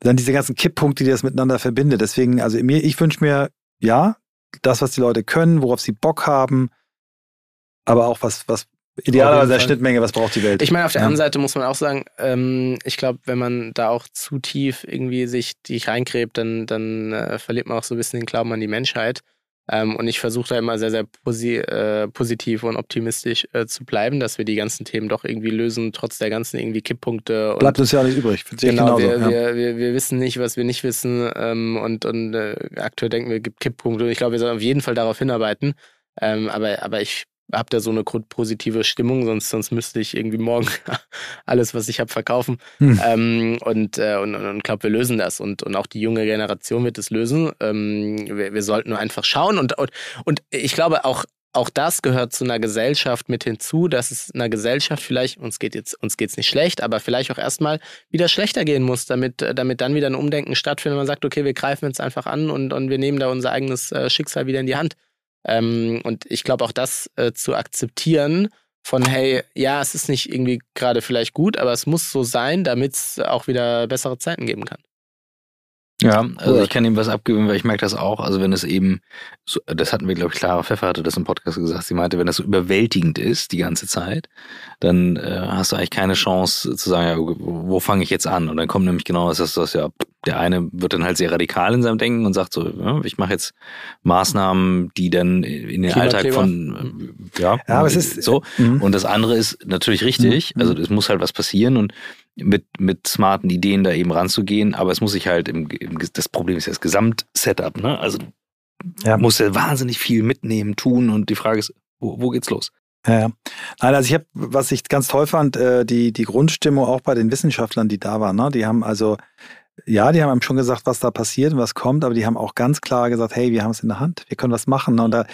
Dann diese ganzen Kipppunkte, die das miteinander verbindet. Deswegen, also mir, ich wünsche mir, ja, das, was die Leute können, worauf sie Bock haben, aber auch was, was idealerweise der Schnittmenge, was braucht die Welt. Ich meine, auf der ja. anderen Seite muss man auch sagen, ähm, ich glaube, wenn man da auch zu tief irgendwie sich die reingräbt, dann, dann äh, verliert man auch so ein bisschen den Glauben an die Menschheit. Ähm, und ich versuche da immer sehr, sehr posi äh, positiv und optimistisch äh, zu bleiben, dass wir die ganzen Themen doch irgendwie lösen, trotz der ganzen irgendwie Kipppunkte. Bleibt uns ja nicht übrig. Genau, wir, ja. wir, wir, wir, wissen nicht, was wir nicht wissen. Ähm, und und äh, aktuell denken wir, gibt Kipppunkte. Und ich glaube, wir sollen auf jeden Fall darauf hinarbeiten. Ähm, aber, aber ich habe da so eine grundpositive Stimmung, sonst, sonst müsste ich irgendwie morgen alles, was ich habe, verkaufen. Hm. Ähm, und äh, und, und glaube, wir lösen das. Und, und auch die junge Generation wird es lösen. Ähm, wir, wir sollten nur einfach schauen. Und, und, und ich glaube, auch, auch das gehört zu einer Gesellschaft mit hinzu, dass es einer Gesellschaft vielleicht, uns geht jetzt, uns geht's nicht schlecht, aber vielleicht auch erstmal wieder schlechter gehen muss, damit, damit dann wieder ein Umdenken stattfindet. Man sagt, okay, wir greifen jetzt einfach an und, und wir nehmen da unser eigenes äh, Schicksal wieder in die Hand. Ähm, und ich glaube auch das äh, zu akzeptieren von, hey, ja, es ist nicht irgendwie gerade vielleicht gut, aber es muss so sein, damit es auch wieder bessere Zeiten geben kann. Ja, also ich kann ihm was abgeben, weil ich merke das auch. Also wenn es eben, so, das hatten wir, glaube ich, Clara Pfeffer hatte das im Podcast gesagt, sie meinte, wenn das so überwältigend ist die ganze Zeit, dann äh, hast du eigentlich keine Chance zu sagen, ja, wo, fange ich jetzt an? Und dann kommt nämlich genau das, das ja, der eine wird dann halt sehr radikal in seinem Denken und sagt so, ja, ich mache jetzt Maßnahmen, die dann in den Alltag von, äh, ja, ja aber es ist so. Mhm. Und das andere ist natürlich richtig, mhm. also es muss halt was passieren und mit, mit smarten Ideen da eben ranzugehen, aber es muss sich halt im, im das Problem ist ja das Gesamtsetup, ne? Also ja. muss ja wahnsinnig viel mitnehmen, tun und die Frage ist, wo, wo geht's los? Ja, ja. Nein, also ich habe, was ich ganz toll fand, äh, die, die Grundstimmung auch bei den Wissenschaftlern, die da waren, ne? die haben also, ja, die haben einem schon gesagt, was da passiert und was kommt, aber die haben auch ganz klar gesagt, hey, wir haben es in der Hand, wir können was machen. Ne? Und da,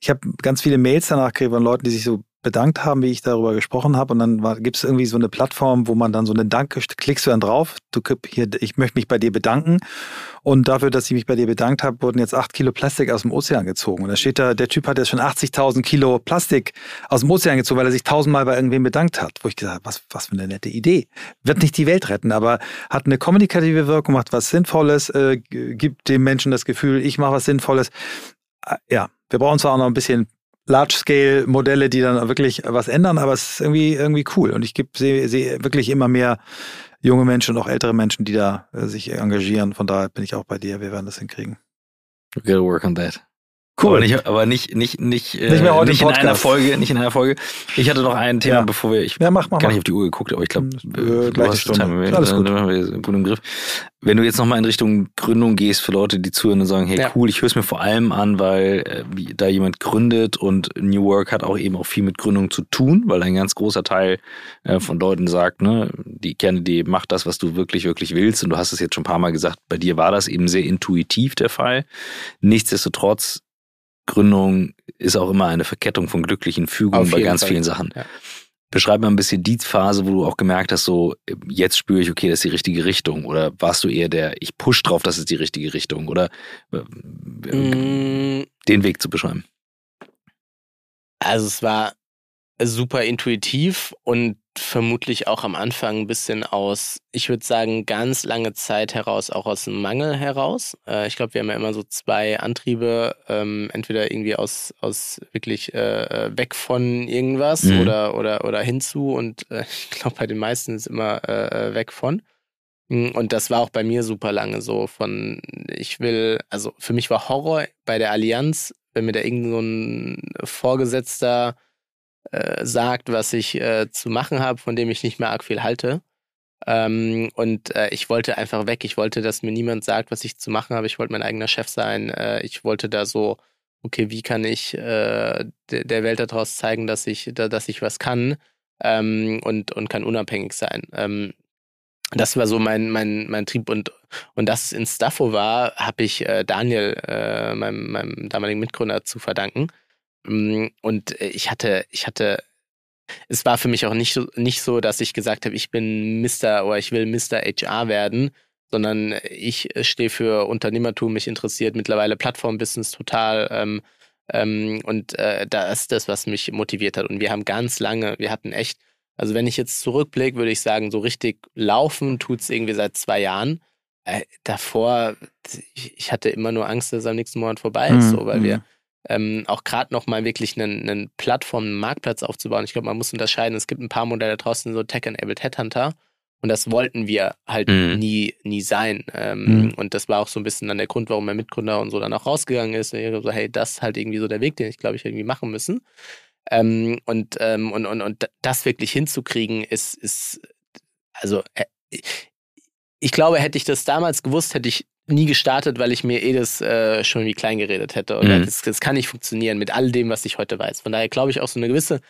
ich habe ganz viele Mails danach gekriegt von Leuten, die sich so bedankt haben, wie ich darüber gesprochen habe. Und dann gibt es irgendwie so eine Plattform, wo man dann so eine Danke, klickst du dann drauf, du hier, ich möchte mich bei dir bedanken. Und dafür, dass ich mich bei dir bedankt habe, wurden jetzt acht Kilo Plastik aus dem Ozean gezogen. Und da steht da, der Typ hat jetzt schon 80.000 Kilo Plastik aus dem Ozean gezogen, weil er sich tausendmal bei irgendwem bedankt hat. Wo ich gesagt habe, was, was für eine nette Idee. Wird nicht die Welt retten, aber hat eine kommunikative Wirkung, macht was Sinnvolles, äh, gibt dem Menschen das Gefühl, ich mache was Sinnvolles. Äh, ja, wir brauchen zwar auch noch ein bisschen Large-Scale-Modelle, die dann wirklich was ändern, aber es ist irgendwie, irgendwie cool. Und ich sehe seh wirklich immer mehr junge Menschen und auch ältere Menschen, die da äh, sich engagieren. Von daher bin ich auch bei dir. Wir werden das hinkriegen. We gotta work on that. Cool. Aber nicht, aber nicht, nicht, nicht, äh, nicht, mehr heute nicht in einer Folge, nicht in einer Folge. Ich hatte noch ein Thema, ja. bevor wir, ich ja, mach, mach, gar nicht auf die Uhr geguckt, aber ich glaube, äh, gleiche Stunde. Alles gut. gut im Griff. Wenn du jetzt nochmal in Richtung Gründung gehst für Leute, die zuhören und sagen, hey ja. cool, ich höre es mir vor allem an, weil äh, da jemand gründet und New Work hat auch eben auch viel mit Gründung zu tun, weil ein ganz großer Teil äh, von Leuten sagt, ne, die Kernidee macht das, was du wirklich, wirklich willst. Und du hast es jetzt schon ein paar Mal gesagt, bei dir war das eben sehr intuitiv der Fall. Nichtsdestotrotz Gründung ist auch immer eine Verkettung von glücklichen Fügungen bei ganz Fall. vielen Sachen. Ja. Beschreib mal ein bisschen die Phase, wo du auch gemerkt hast, so jetzt spüre ich, okay, das ist die richtige Richtung. Oder warst du eher der, ich push drauf, das ist die richtige Richtung? Oder äh, mm. den Weg zu beschreiben? Also es war super intuitiv und vermutlich auch am Anfang ein bisschen aus, ich würde sagen, ganz lange Zeit heraus, auch aus dem Mangel heraus. Äh, ich glaube, wir haben ja immer so zwei Antriebe, ähm, entweder irgendwie aus, aus wirklich äh, äh weg von irgendwas mhm. oder, oder, oder hinzu und äh, ich glaube, bei den meisten ist immer äh, äh, weg von. Hm, und das war auch bei mir super lange so von, ich will, also für mich war Horror bei der Allianz, wenn mir da irgend so ein Vorgesetzter äh, sagt, was ich äh, zu machen habe, von dem ich nicht mehr arg viel halte. Ähm, und äh, ich wollte einfach weg. Ich wollte, dass mir niemand sagt, was ich zu machen habe. Ich wollte mein eigener Chef sein. Äh, ich wollte da so, okay, wie kann ich äh, der Welt daraus zeigen, dass ich, da, dass ich was kann ähm, und, und kann unabhängig sein. Ähm, das war so mein, mein, mein Trieb und, und dass es in Staffo war, habe ich äh, Daniel, äh, meinem, meinem damaligen Mitgründer, zu verdanken. Mm, und äh, ich hatte, ich hatte, es war für mich auch nicht so, nicht so, dass ich gesagt habe, ich bin Mr. oder ich will Mr. HR werden, sondern ich äh, stehe für Unternehmertum, mich interessiert mittlerweile Plattformbusiness total. Ähm, ähm, und äh, da ist das, was mich motiviert hat. Und wir haben ganz lange, wir hatten echt, also wenn ich jetzt zurückblicke, würde ich sagen, so richtig laufen tut es irgendwie seit zwei Jahren. Äh, davor, ich, ich, hatte immer nur Angst, dass es am nächsten Monat vorbei ist, mhm. so, weil wir mhm ähm, auch gerade nochmal wirklich einen, einen Plattform, einen Marktplatz aufzubauen. Ich glaube, man muss unterscheiden. Es gibt ein paar Modelle draußen, so Tech-Enabled Headhunter. Und das wollten wir halt mhm. nie, nie sein. Ähm, mhm. Und das war auch so ein bisschen dann der Grund, warum mein Mitgründer und so dann auch rausgegangen ist. Und so, hey, das ist halt irgendwie so der Weg, den ich glaube ich irgendwie machen müssen. Ähm, und, ähm, und, und, und das wirklich hinzukriegen, ist, ist also äh, ich glaube, hätte ich das damals gewusst, hätte ich nie gestartet, weil ich mir eh das äh, schon wie klein geredet hätte. Und mhm. das, das, kann nicht funktionieren mit all dem, was ich heute weiß. Von daher glaube ich auch so eine gewisse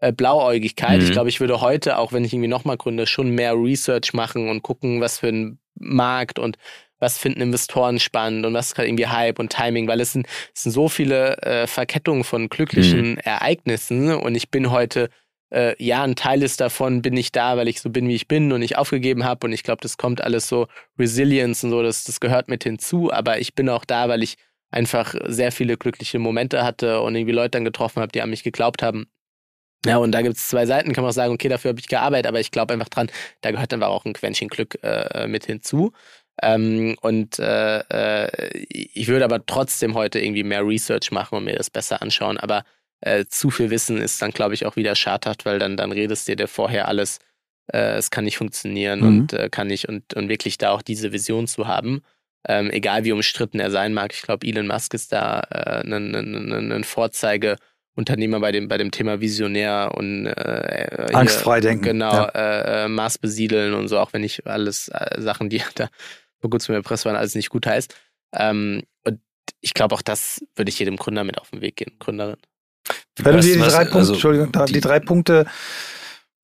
äh, Blauäugigkeit. Mhm. Ich glaube, ich würde heute, auch wenn ich irgendwie nochmal gründe, schon mehr Research machen und gucken, was für ein Markt und was finden Investoren spannend und was ist gerade irgendwie Hype und Timing, weil es sind, es sind so viele äh, Verkettungen von glücklichen mhm. Ereignissen und ich bin heute äh, ja, ein Teil ist davon, bin ich da, weil ich so bin, wie ich bin und ich aufgegeben habe. Und ich glaube, das kommt alles so, Resilience und so, das, das gehört mit hinzu. Aber ich bin auch da, weil ich einfach sehr viele glückliche Momente hatte und irgendwie Leute dann getroffen habe, die an mich geglaubt haben. Ja, und da gibt es zwei Seiten, kann man auch sagen, okay, dafür habe ich gearbeitet, aber ich glaube einfach dran, da gehört dann auch ein Quäntchen Glück äh, mit hinzu. Ähm, und äh, äh, ich würde aber trotzdem heute irgendwie mehr Research machen und mir das besser anschauen. Aber äh, zu viel Wissen ist dann, glaube ich, auch wieder schadhaft, weil dann, dann redest dir der vorher alles, äh, es kann nicht funktionieren mhm. und äh, kann nicht und, und wirklich da auch diese Vision zu haben. Ähm, egal wie umstritten er sein mag, ich glaube, Elon Musk ist da ein, ein, Vorzeigeunternehmer bei dem, bei dem Thema Visionär und äh, angstfrei denken. Genau, ja. äh, äh Mars besiedeln und so, auch wenn ich alles äh, Sachen, die da vor kurzem erpresst waren, alles nicht gut heißt. Ähm, und ich glaube, auch das würde ich jedem Gründer mit auf den Weg gehen, Gründerin. Wenn du dir die drei Punkte, also, Entschuldigung, die, die, drei Punkte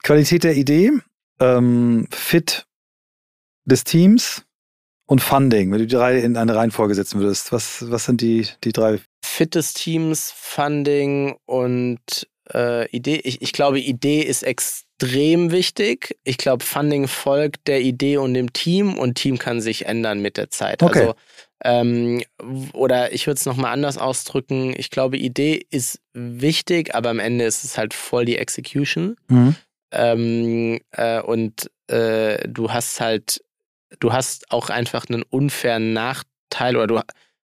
Qualität der Idee, ähm, Fit des Teams und Funding, wenn du die drei in eine Reihenfolge setzen würdest, was, was sind die, die drei? Fit des Teams, Funding und äh, Idee. Ich, ich glaube, Idee ist extrem wichtig. Ich glaube, Funding folgt der Idee und dem Team und Team kann sich ändern mit der Zeit. Okay. Also ähm, oder ich würde es nochmal anders ausdrücken. Ich glaube, Idee ist wichtig, aber am Ende ist es halt voll die Execution. Mhm. Ähm, äh, und äh, du hast halt, du hast auch einfach einen unfairen Nachteil oder du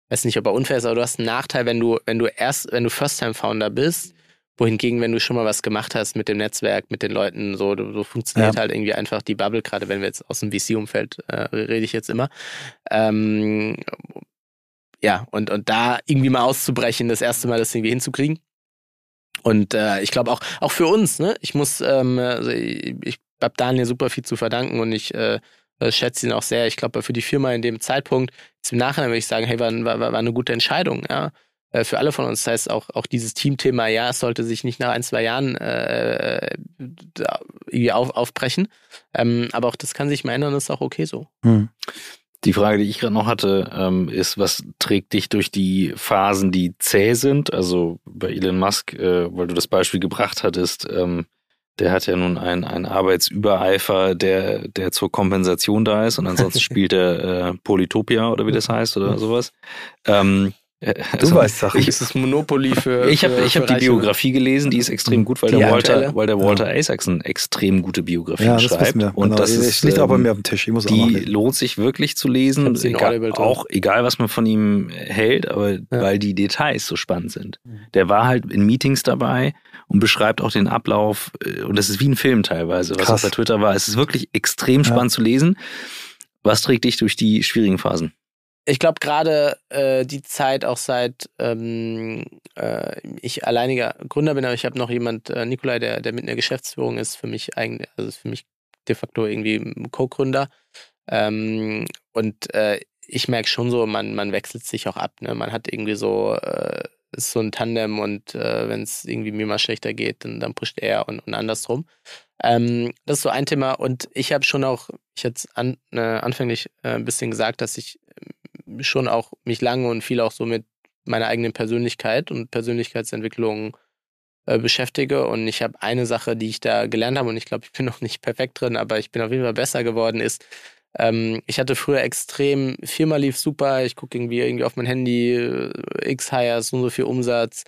weiß nicht, ob er unfair ist, aber du hast einen Nachteil, wenn du, wenn du erst, wenn du First-Time-Founder bist, wohingegen, wenn du schon mal was gemacht hast mit dem Netzwerk, mit den Leuten, so, so funktioniert ja. halt irgendwie einfach die Bubble, gerade wenn wir jetzt aus dem VC-Umfeld äh, rede ich jetzt immer. Ähm, ja, und, und da irgendwie mal auszubrechen, das erste Mal das irgendwie hinzukriegen. Und äh, ich glaube auch, auch für uns, ne? Ich muss, ähm, also ich, ich habe Daniel super viel zu verdanken und ich äh, schätze ihn auch sehr. Ich glaube, für die Firma in dem Zeitpunkt, jetzt im Nachhinein würde ich sagen, hey, war, war, war eine gute Entscheidung, ja. Äh, für alle von uns. Das heißt, auch, auch dieses Teamthema, ja, es sollte sich nicht nach ein, zwei Jahren äh, irgendwie auf, aufbrechen. Ähm, aber auch das kann sich mal ändern, das ist auch okay so. Hm. Die Frage, die ich gerade noch hatte, ähm, ist, was trägt dich durch die Phasen, die zäh sind? Also bei Elon Musk, äh, weil du das Beispiel gebracht hattest, ähm, der hat ja nun einen, einen Arbeitsübereifer, der, der zur Kompensation da ist und ansonsten spielt er äh, Polytopia oder wie das heißt oder sowas. Ähm, also, du weißt Sachen. Ich, ist das Monopoly für. Ich habe hab die Biografie gelesen, die ist extrem gut, weil, der Walter, weil der Walter ja. Isaacson extrem gute Biografien ja, schreibt. Wir. Und genau. das ist, liegt auch bei ähm, mir auf dem Tisch. Ich die lohnt sich wirklich zu lesen. Egal, auch egal, was man von ihm hält, aber ja. weil die Details so spannend sind. Mhm. Der war halt in Meetings dabei und beschreibt auch den Ablauf. Äh, und das ist wie ein Film teilweise, was Krass. auf bei Twitter war. Es ist wirklich extrem spannend zu lesen. Was trägt dich durch die schwierigen Phasen? Ich glaube gerade äh, die Zeit auch seit ähm, äh, ich alleiniger Gründer bin, aber ich habe noch jemand, äh, Nikolai, der, der mit in der Geschäftsführung ist, für mich eigentlich, also ist für mich de facto irgendwie Co-Gründer. Ähm, und äh, ich merke schon so, man, man wechselt sich auch ab. Ne? Man hat irgendwie so, äh, ist so ein Tandem und äh, wenn es irgendwie mir mal schlechter geht, dann, dann pusht er und, und andersrum. Ähm, das ist so ein Thema. Und ich habe schon auch, ich hatte an, anfänglich ein bisschen gesagt, dass ich schon auch mich lange und viel auch so mit meiner eigenen Persönlichkeit und Persönlichkeitsentwicklung äh, beschäftige. Und ich habe eine Sache, die ich da gelernt habe, und ich glaube, ich bin noch nicht perfekt drin, aber ich bin auf jeden Fall besser geworden, ist, ähm, ich hatte früher extrem, Firma lief super, ich gucke irgendwie, irgendwie auf mein Handy, äh, X-Hires, so und so viel Umsatz.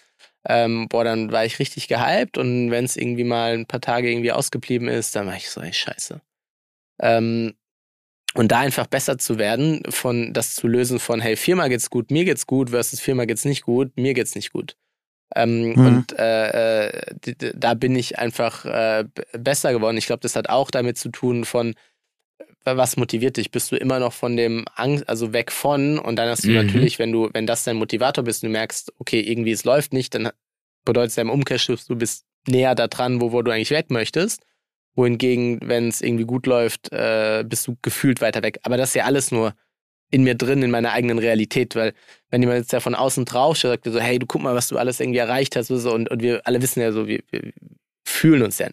Ähm, boah, dann war ich richtig gehypt und wenn es irgendwie mal ein paar Tage irgendwie ausgeblieben ist, dann war ich so, ey, scheiße. Ähm, und da einfach besser zu werden, von das zu lösen von, hey, Firma geht's gut, mir geht's gut, versus Firma geht's nicht gut, mir geht's nicht gut. Ähm, mhm. Und äh, äh da bin ich einfach äh, besser geworden. Ich glaube, das hat auch damit zu tun von, was motiviert dich? Bist du immer noch von dem Angst, also weg von und dann hast du mhm. natürlich, wenn du, wenn das dein Motivator bist und du merkst, okay, irgendwie es läuft nicht, dann bedeutet es ja im Umkehrschluss, du bist näher da dran, wo, wo du eigentlich weg möchtest wohingegen, wenn es irgendwie gut läuft, äh, bist du gefühlt weiter weg. Aber das ist ja alles nur in mir drin, in meiner eigenen Realität, weil wenn jemand jetzt ja von außen drauf schaut, sagt so, hey, du guck mal, was du alles irgendwie erreicht hast so, und, und wir alle wissen ja so, wir, wir fühlen uns ja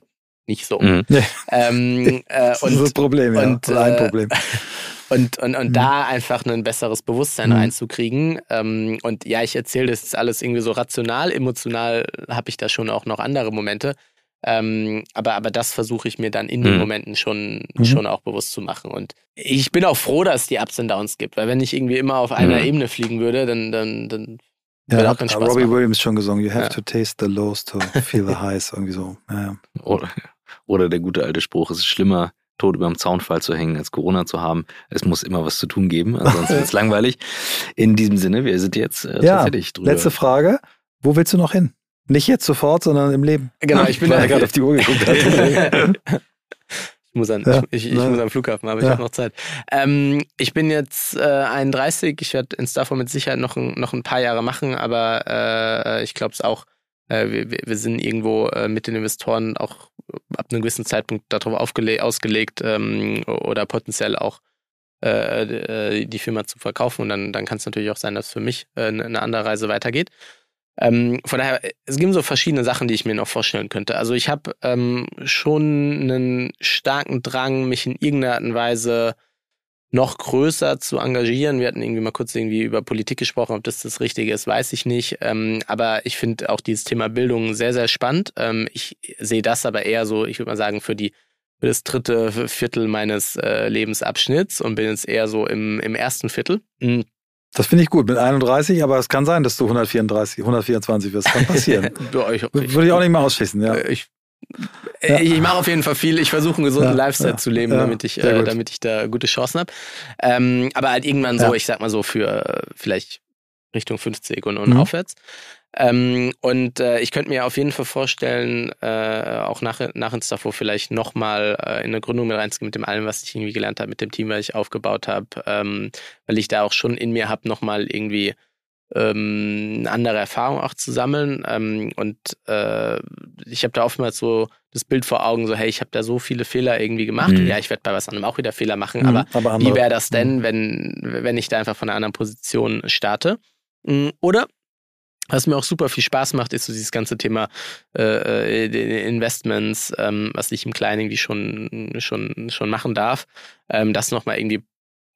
nicht so. Mhm. Ähm, äh, das ist das Problem, ja. Und, ein äh, Problem. Und, und, und mhm. da einfach ein besseres Bewusstsein mhm. reinzukriegen. Ähm, und ja, ich erzähle das ist alles irgendwie so rational, emotional habe ich da schon auch noch andere Momente. Ähm, aber, aber das versuche ich mir dann in den mhm. Momenten schon, mhm. schon auch bewusst zu machen. Und ich bin auch froh, dass es die Ups und Downs gibt, weil wenn ich irgendwie immer auf einer mhm. Ebene fliegen würde, dann, dann, dann ja, hat Robbie machen. Williams schon gesungen, you have ja. to taste the lows to feel the highs, irgendwie so. Ja. Oder, oder der gute alte Spruch, es ist schlimmer, tot über dem Zaunfall zu hängen, als Corona zu haben. Es muss immer was zu tun geben, ansonsten wird es langweilig. In diesem Sinne, wir sind jetzt äh, ja, fertig drüber. Letzte Frage, wo willst du noch hin? Nicht jetzt sofort, sondern im Leben. Genau, ich bin ja gerade auf die Uhr geguckt. ich muss an, ja, ich, ich, ich muss am Flughafen, aber ja. ich habe noch Zeit. Ähm, ich bin jetzt äh, 31, ich werde in Stafford mit Sicherheit noch ein, noch ein paar Jahre machen, aber äh, ich glaube es auch, äh, wir, wir sind irgendwo äh, mit den Investoren auch ab einem gewissen Zeitpunkt darauf ausgelegt ähm, oder potenziell auch äh, die Firma zu verkaufen und dann, dann kann es natürlich auch sein, dass für mich eine andere Reise weitergeht. Ähm, von daher, es gibt so verschiedene Sachen, die ich mir noch vorstellen könnte. Also ich habe ähm, schon einen starken Drang, mich in irgendeiner Art und Weise noch größer zu engagieren. Wir hatten irgendwie mal kurz irgendwie über Politik gesprochen, ob das das Richtige ist, weiß ich nicht. Ähm, aber ich finde auch dieses Thema Bildung sehr, sehr spannend. Ähm, ich sehe das aber eher so, ich würde mal sagen, für die für das dritte Viertel meines äh, Lebensabschnitts und bin jetzt eher so im, im ersten Viertel. Mhm. Das finde ich gut mit 31, aber es kann sein, dass du 134, 124 wirst. Kann passieren. ja, ich, Würde ich auch nicht mehr ausschließen, ja. Ich, ja. ich mache auf jeden Fall viel. Ich versuche einen gesunden ja, Lifestyle zu leben, damit ich, äh, damit ich da gute Chancen habe. Ähm, aber halt irgendwann so, ich sag mal so für äh, vielleicht Richtung 50 und, und mhm. aufwärts. Ähm, und äh, ich könnte mir auf jeden Fall vorstellen, äh, auch nach, nach Instafo vielleicht nochmal äh, in eine Gründung mit reinzugehen mit dem allem, was ich irgendwie gelernt habe, mit dem Team, was ich aufgebaut habe, ähm, weil ich da auch schon in mir habe, nochmal irgendwie ähm, eine andere Erfahrung auch zu sammeln. Ähm, und äh, ich habe da oftmals so das Bild vor Augen, so, hey, ich habe da so viele Fehler irgendwie gemacht. Mhm. Ja, ich werde bei was anderem auch wieder Fehler machen, mhm, aber, aber wie wäre das denn, mhm. wenn, wenn ich da einfach von einer anderen Position starte? Mm, oder was mir auch super viel Spaß macht, ist so dieses ganze Thema äh, äh Investments, ähm, was ich im Kleinen irgendwie schon, schon, schon machen darf, ähm, das nochmal irgendwie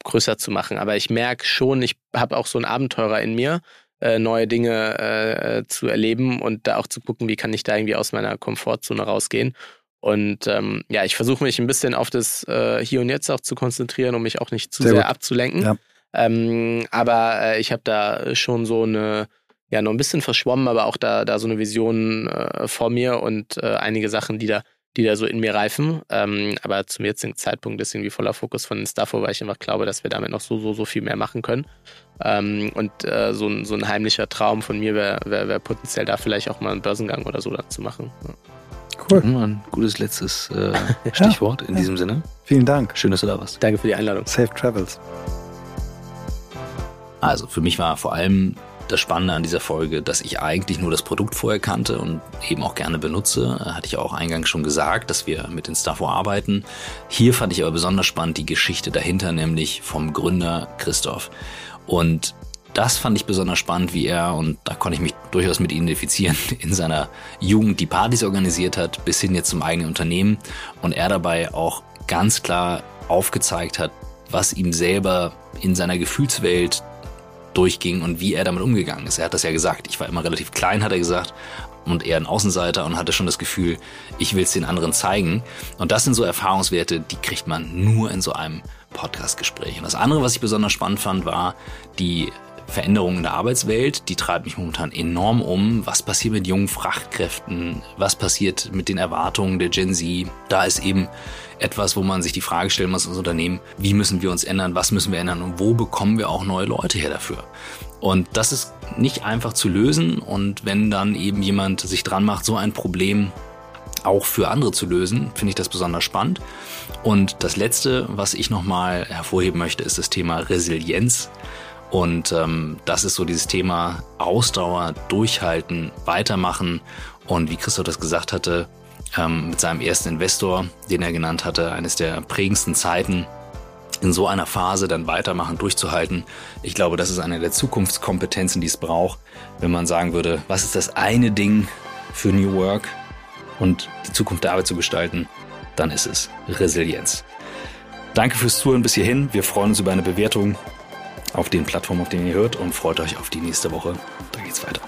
größer zu machen. Aber ich merke schon, ich habe auch so einen Abenteurer in mir, äh, neue Dinge äh, zu erleben und da auch zu gucken, wie kann ich da irgendwie aus meiner Komfortzone rausgehen. Und ähm, ja, ich versuche mich ein bisschen auf das äh, Hier und Jetzt auch zu konzentrieren, um mich auch nicht zu sehr, sehr abzulenken. Ja. Ähm, aber äh, ich habe da schon so eine ja noch ein bisschen verschwommen, aber auch da, da so eine Vision äh, vor mir und äh, einige Sachen, die da, die da so in mir reifen. Ähm, aber zum jetzigen Zeitpunkt ist irgendwie voller Fokus von Instafo, weil ich einfach glaube, dass wir damit noch so, so, so viel mehr machen können. Ähm, und äh, so, ein, so ein heimlicher Traum von mir wäre wär, wär potenziell da vielleicht auch mal einen Börsengang oder so zu machen. Ja. Cool. Ein gutes letztes äh, Stichwort ja, in ja. diesem Sinne. Vielen Dank. Schön, dass du da warst. Danke für die Einladung. Safe Travels. Also für mich war vor allem das Spannende an dieser Folge, dass ich eigentlich nur das Produkt vorher kannte und eben auch gerne benutze. Hatte ich auch eingangs schon gesagt, dass wir mit Instafo arbeiten. Hier fand ich aber besonders spannend die Geschichte dahinter, nämlich vom Gründer Christoph. Und das fand ich besonders spannend, wie er, und da konnte ich mich durchaus mit identifizieren, in seiner Jugend die Partys organisiert hat, bis hin jetzt zum eigenen Unternehmen. Und er dabei auch ganz klar aufgezeigt hat, was ihm selber in seiner Gefühlswelt durchging und wie er damit umgegangen ist. Er hat das ja gesagt. Ich war immer relativ klein, hat er gesagt, und eher ein Außenseiter und hatte schon das Gefühl, ich will es den anderen zeigen. Und das sind so Erfahrungswerte, die kriegt man nur in so einem Podcast-Gespräch. Und das andere, was ich besonders spannend fand, war die Veränderungen in der Arbeitswelt, die treibt mich momentan enorm um. Was passiert mit jungen Frachtkräften? Was passiert mit den Erwartungen der Gen Z? Da ist eben etwas, wo man sich die Frage stellen muss als Unternehmen, wie müssen wir uns ändern, was müssen wir ändern und wo bekommen wir auch neue Leute her dafür? Und das ist nicht einfach zu lösen und wenn dann eben jemand sich dran macht, so ein Problem auch für andere zu lösen, finde ich das besonders spannend. Und das Letzte, was ich nochmal hervorheben möchte, ist das Thema Resilienz. Und ähm, das ist so dieses Thema Ausdauer, Durchhalten, Weitermachen. Und wie Christoph das gesagt hatte, ähm, mit seinem ersten Investor, den er genannt hatte, eines der prägendsten Zeiten, in so einer Phase dann weitermachen, durchzuhalten. Ich glaube, das ist eine der Zukunftskompetenzen, die es braucht, wenn man sagen würde, was ist das eine Ding für New Work und die Zukunft der Arbeit zu gestalten, dann ist es Resilienz. Danke fürs Zuhören bis hierhin. Wir freuen uns über eine Bewertung auf den Plattformen, auf denen ihr hört und freut euch auf die nächste Woche. Da geht's weiter.